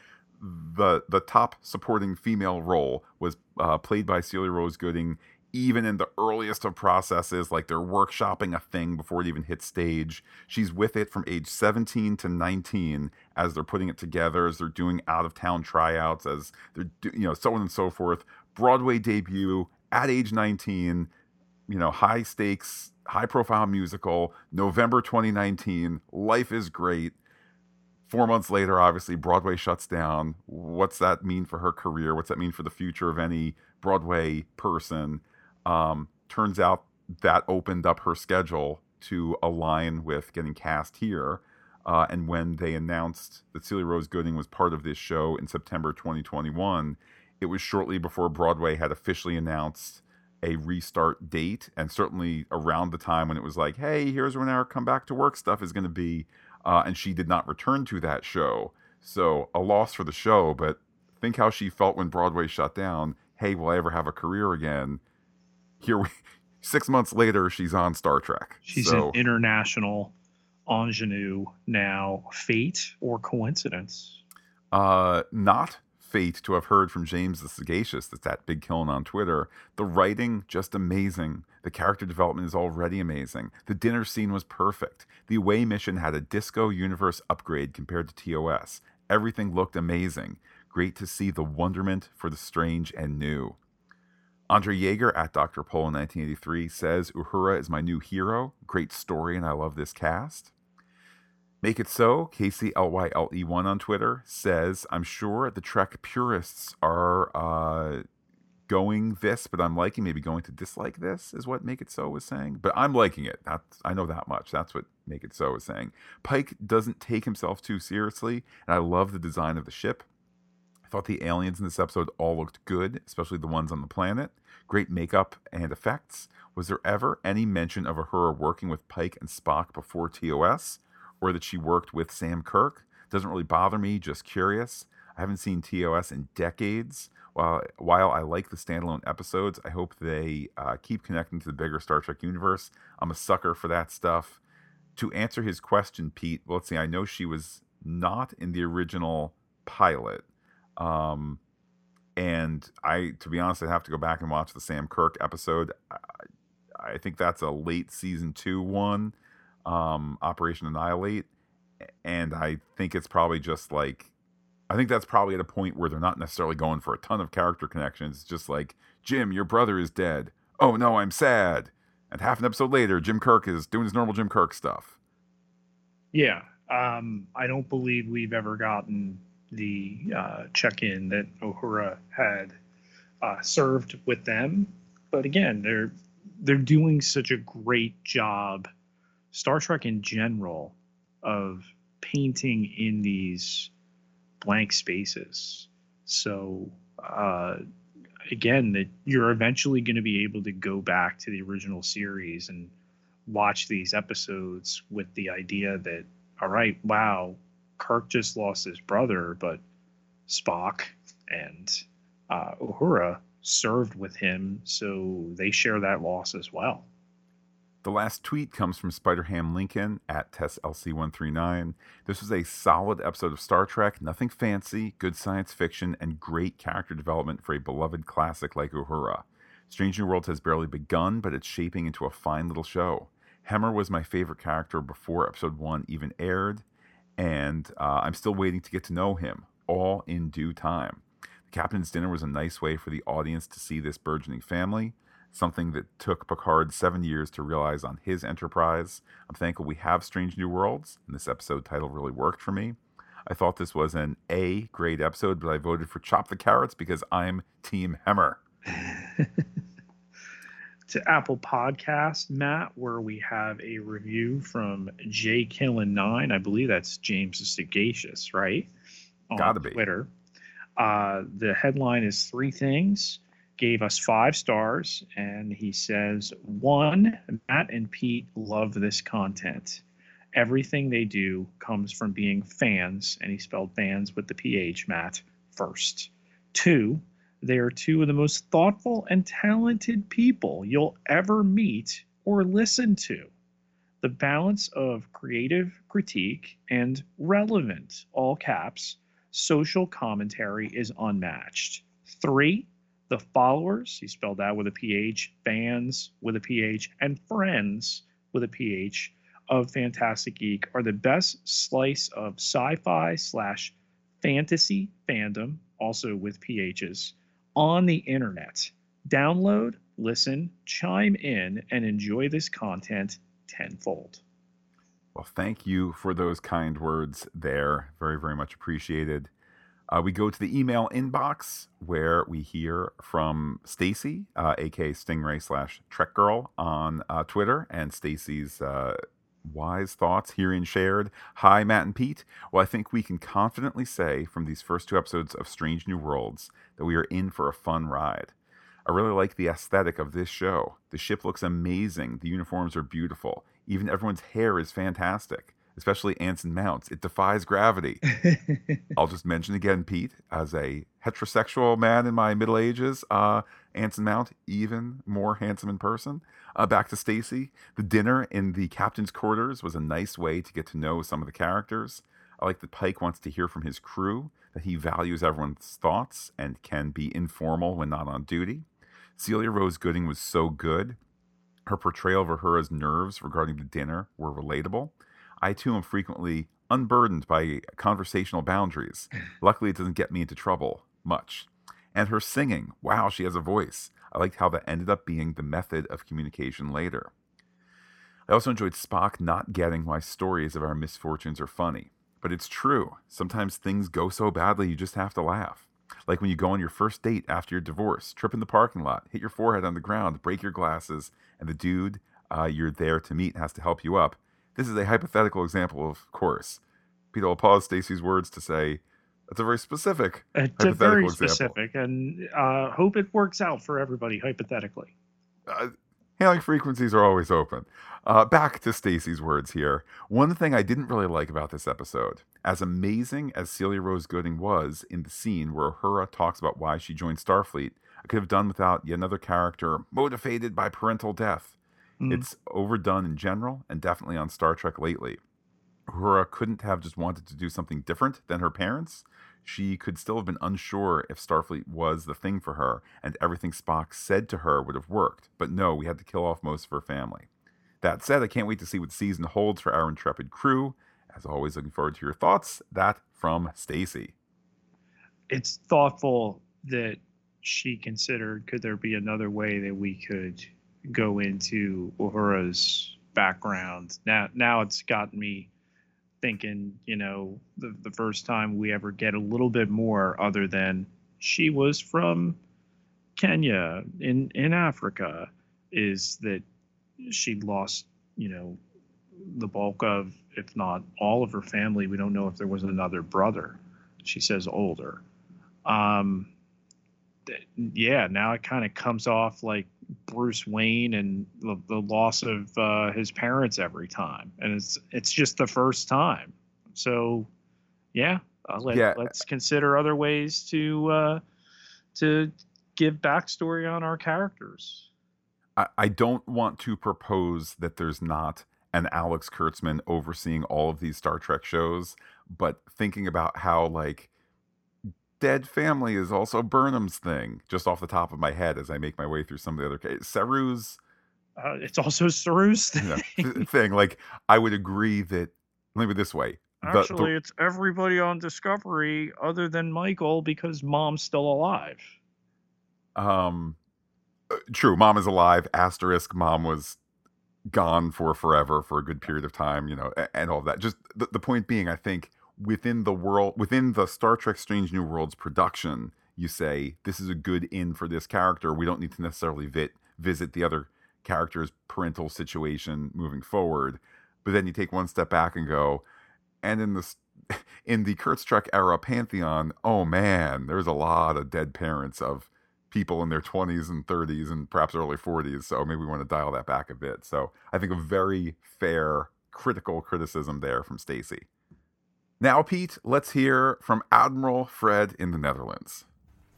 the the top supporting female role was uh, played by Celia Rose Gooding. Even in the earliest of processes, like they're workshopping a thing before it even hits stage, she's with it from age 17 to 19 as they're putting it together, as they're doing out of town tryouts, as they're, you know, so on and so forth. Broadway debut at age 19, you know, high stakes high profile musical, November 2019. Life is great. Four months later, obviously, Broadway shuts down. What's that mean for her career? What's that mean for the future of any Broadway person? Um, turns out that opened up her schedule to align with getting cast here. Uh, and when they announced that Celia Rose Gooding was part of this show in September 2021, it was shortly before Broadway had officially announced a restart date, and certainly around the time when it was like, "Hey, here's when our come back to work stuff is going to be," uh, and she did not return to that show. So a loss for the show, but think how she felt when Broadway shut down. Hey, will I ever have a career again? Here we, [LAUGHS] six months later, she's on Star Trek. She's so, an international ingenue now. Fate or coincidence? Uh, not fate to have heard from James the Sagacious. That's that big killing on Twitter. The writing just amazing. The character development is already amazing. The dinner scene was perfect. The away mission had a disco universe upgrade compared to TOS. Everything looked amazing. Great to see the wonderment for the strange and new. Andre Yeager at Dr. Pole in 1983 says Uhura is my new hero. Great story, and I love this cast. Make It So, Casey LYLE1 on Twitter says, I'm sure the Trek purists are uh, going this, but I'm liking, maybe going to dislike this, is what Make It So was saying. But I'm liking it. That's, I know that much. That's what Make It So is saying. Pike doesn't take himself too seriously, and I love the design of the ship. I thought the aliens in this episode all looked good, especially the ones on the planet. Great makeup and effects. Was there ever any mention of Uhura working with Pike and Spock before TOS? Or that she worked with Sam Kirk. Doesn't really bother me, just curious. I haven't seen TOS in decades. While, while I like the standalone episodes, I hope they uh, keep connecting to the bigger Star Trek universe. I'm a sucker for that stuff. To answer his question, Pete, well, let's see. I know she was not in the original pilot. Um, and I, to be honest, I have to go back and watch the Sam Kirk episode. I, I think that's a late season two one um, Operation Annihilate, and I think it's probably just like I think that's probably at a point where they're not necessarily going for a ton of character connections. It's just like Jim, your brother is dead. Oh no, I'm sad. And half an episode later, Jim Kirk is doing his normal Jim Kirk stuff. Yeah, um, I don't believe we've ever gotten the uh, check-in that Uhura had uh, served with them. But again, they're they're doing such a great job Star Trek in general of painting in these blank spaces. So uh, again, that you're eventually going to be able to go back to the original series and watch these episodes with the idea that all right, wow, Kirk just lost his brother, but Spock and uh, Uhura served with him, so they share that loss as well. The last tweet comes from Spider-Ham Lincoln at TessLC139. This was a solid episode of Star Trek, nothing fancy, good science fiction, and great character development for a beloved classic like Uhura. Strange New Worlds has barely begun, but it's shaping into a fine little show. Hemmer was my favorite character before episode one even aired, and uh, I'm still waiting to get to know him, all in due time. The Captain's Dinner was a nice way for the audience to see this burgeoning family something that took Picard seven years to realize on his Enterprise. I'm thankful we have Strange New Worlds, and this episode title really worked for me. I thought this was an A grade episode, but I voted for Chop the Carrots because I'm Team Hemmer. [LAUGHS] to Apple Podcast, Matt, where we have a review from J Killen Nine. I believe that's James Sagacious, right? On Gotta be. Twitter. Uh, the headline is three things gave us five stars, and he says, One, Matt and Pete love this content. Everything they do comes from being fans, and he spelled fans with the PH, Matt, first. Two, they are two of the most thoughtful and talented people you'll ever meet or listen to. The balance of creative critique and relevant, all caps, social commentary is unmatched. Three, the followers, he spelled that with a PH, fans with a PH, and friends with a PH of Phantastic Geek are the best slice of sci fi slash fantasy fandom, also with PHs, on the internet. Download, listen, chime in, and enjoy this content tenfold. Well, thank you for those kind words there. Very, very much appreciated. Uh, we go to the email inbox where we hear from Stacy, uh, aka Stingray slash Trek Girl on uh, Twitter, and Stacy's uh, wise thoughts herein shared. Hi, Matt and Pete. Well, I think we can confidently say from these first two episodes of Strange New Worlds that we are in for a fun ride. I really like the aesthetic of this show. The ship looks amazing, the uniforms are beautiful, even everyone's hair is fantastic especially Anson Mount's. It defies gravity. [LAUGHS] I'll just mention again, Pete, as a heterosexual man in my middle ages, uh, Anson Mount, even more handsome in person. Uh, back to Stacy. The dinner in the captain's quarters was a nice way to get to know some of the characters. I like that Pike wants to hear from his crew, that he values everyone's thoughts and can be informal when not on duty. Celia Rose Gooding was so good. Her portrayal of Uhura's nerves regarding the dinner were relatable. I too am frequently unburdened by conversational boundaries. [LAUGHS] Luckily, it doesn't get me into trouble much. And her singing, wow, she has a voice. I liked how that ended up being the method of communication later. I also enjoyed Spock not getting why stories of our misfortunes are funny. But it's true. Sometimes things go so badly you just have to laugh. Like when you go on your first date after your divorce, trip in the parking lot, hit your forehead on the ground, break your glasses, and the dude uh, you're there to meet has to help you up this is a hypothetical example, of course. Peter will pause Stacy's words to say, "That's a very specific, it's a very specific, and uh, hope it works out for everybody hypothetically." Uh, hailing frequencies are always open. Uh, back to Stacy's words here. One thing I didn't really like about this episode, as amazing as Celia Rose Gooding was in the scene where Uhura talks about why she joined Starfleet, I could have done without yet another character motivated by parental death. Mm. It's overdone in general and definitely on Star Trek lately. Uhura couldn't have just wanted to do something different than her parents. She could still have been unsure if Starfleet was the thing for her, and everything Spock said to her would have worked. But no, we had to kill off most of her family. That said, I can't wait to see what season holds for our intrepid crew. As always, looking forward to your thoughts. That from Stacy. It's thoughtful that she considered could there be another way that we could go into Uhura's background. Now, now it's gotten me thinking. You know, the the first time we ever get a little bit more, other than she was from Kenya in in Africa, is that she lost. You know, the bulk of, if not all of her family. We don't know if there was another brother. She says older. Um, yeah, now it kind of comes off like Bruce Wayne and the, the loss of uh, his parents every time, and it's it's just the first time. So, yeah, uh, let, yeah. let's consider other ways to uh, to give backstory on our characters. I, I don't want to propose that there's not an Alex Kurtzman overseeing all of these Star Trek shows, but thinking about how like dead family is also Burnham's thing, just off the top of my head as I make my way through some of the other cases. Saru's. Uh, it's also Saru's thing. Thing. Like, I would agree that, let me put this way. Actually, the, the, it's everybody on Discovery other than Michael because mom's still alive. Um, uh, true. Mom is alive. Asterisk. Mom was gone for forever for a good period of time, you know, and all of that. Just the, the point being, I think within the world within the Star Trek Strange New Worlds production, you say this is a good in for this character. We don't need to necessarily vit, visit the other character's parental situation moving forward. But then you take one step back and go, and in the [LAUGHS] in the Kurtz Trek era pantheon, oh man, there's a lot of dead parents of people in their 20s and 30s and perhaps early 40s. So maybe we want to dial that back a bit. So I think a very fair critical criticism there from Stacy. Now, Pete, let's hear from Admiral Fred in the Netherlands.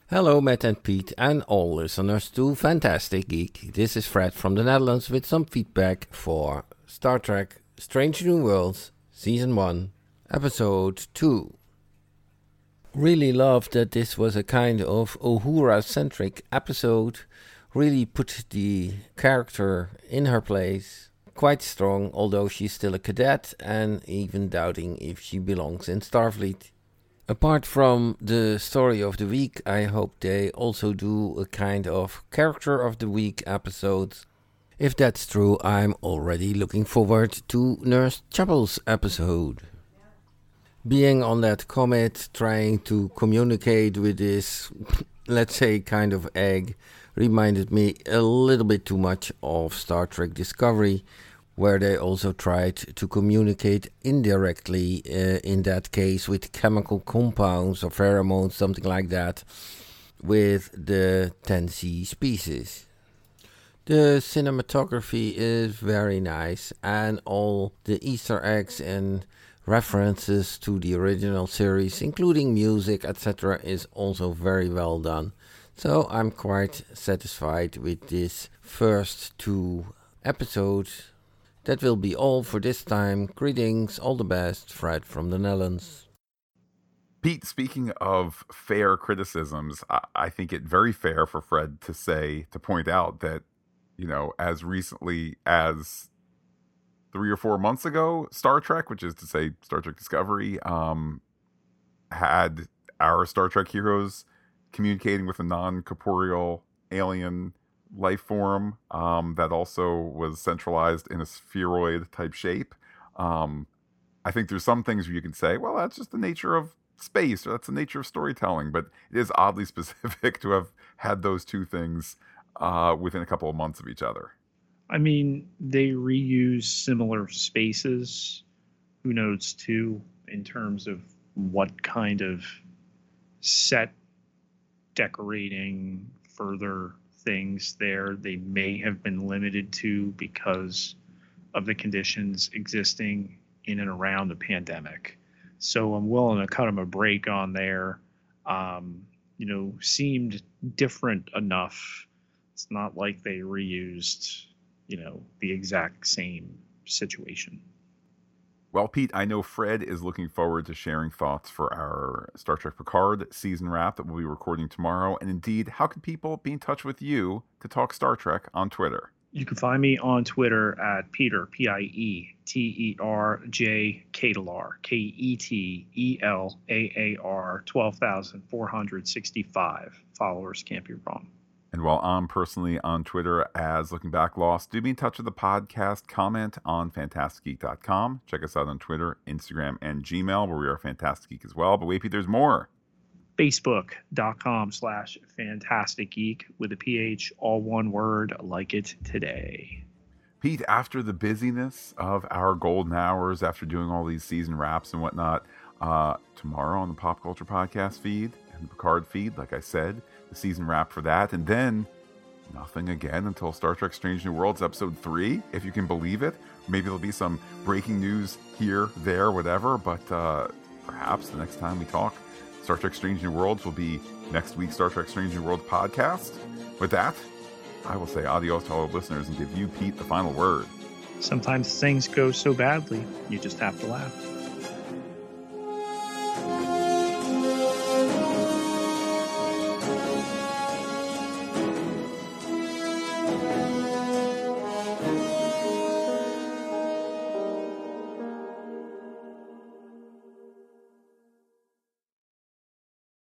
Hello, Matt and Pete, and all listeners to Phantastic Geek. This is Fred from the Netherlands with some feedback for Star Trek Strange New Worlds Season 1, Episode 2. Really loved that this was a kind of Uhura centric episode. Really put the character in her place quite strong, although she's still a cadet and even doubting if she belongs in Starfleet. Apart from the story of the week, I hope they also do a kind of character of the week episodes. If that's true, I'm already looking forward to Nurse Chapel's episode. Being on that comet, trying to communicate with this, [LAUGHS] let's say, kind of egg, reminded me a little bit too much of Star Trek Discovery, where they also tried to communicate indirectly, uh, in that case, with chemical compounds or pheromones, something like that, with the 10C species. The cinematography is very nice, and all the Easter eggs and references to the original series, including music, etc., is also very well done. So I'm quite satisfied with this first two episodes. That will be all for this time. Greetings, all the best, Fred from the Netherlands. Pete, speaking of fair criticisms, I, I think it very fair for Fred to say, to point out that you know, as recently as three or four months ago, Star Trek, which is to say Star Trek Discovery, um, had our Star Trek heroes communicating with a non corporeal alien life form um, that also was centralized in a spheroid type shape. Um, I think there's some things where you can say, well, that's just the nature of space or that's the nature of storytelling, but it is oddly [LAUGHS] specific to have had those two things uh, within a couple of months of each other. I mean, they reuse similar spaces. Who knows, too, in terms of what kind of set decorating, further things there they may have been limited to because of the conditions existing in and around the pandemic. So I'm willing to cut them a break on there. Um, you know, seemed different enough it's not like they reused, you know, the exact same situation. Well, Pete, I know Fred is looking forward to sharing thoughts for our Star Trek Picard season wrap that we'll be recording tomorrow. And indeed, how can people be in touch with you to talk Star Trek on Twitter? You can find me on Twitter at Peter, P I E T E R J Ketelaar, K E T E L A A R, 12,465. Followers can't be wrong. And while I'm personally on Twitter as Looking Back Lost, do be in touch with the podcast. Comment on phantasticgeek.com. Check us out on Twitter, Instagram, and Gmail, where we are Phantastic Geek as well. But wait, there's more. Facebook.com slash Phantastic Geek with a PH, all one word, like it today. Pete, after the busyness of our golden hours, after doing all these season wraps and whatnot, uh, tomorrow on the Pop Culture Podcast feed and the Picard feed, like I said, the season wrap for that, and then nothing again until Star Trek Strange New Worlds episode 3, if you can believe it. Maybe there'll be some breaking news here, there, whatever, but uh, perhaps the next time we talk, Star Trek Strange New Worlds will be next week's Star Trek Strange New Worlds podcast. With that, I will say adios to all the listeners and give you, Pete, the final word. Sometimes things go so badly, you just have to laugh.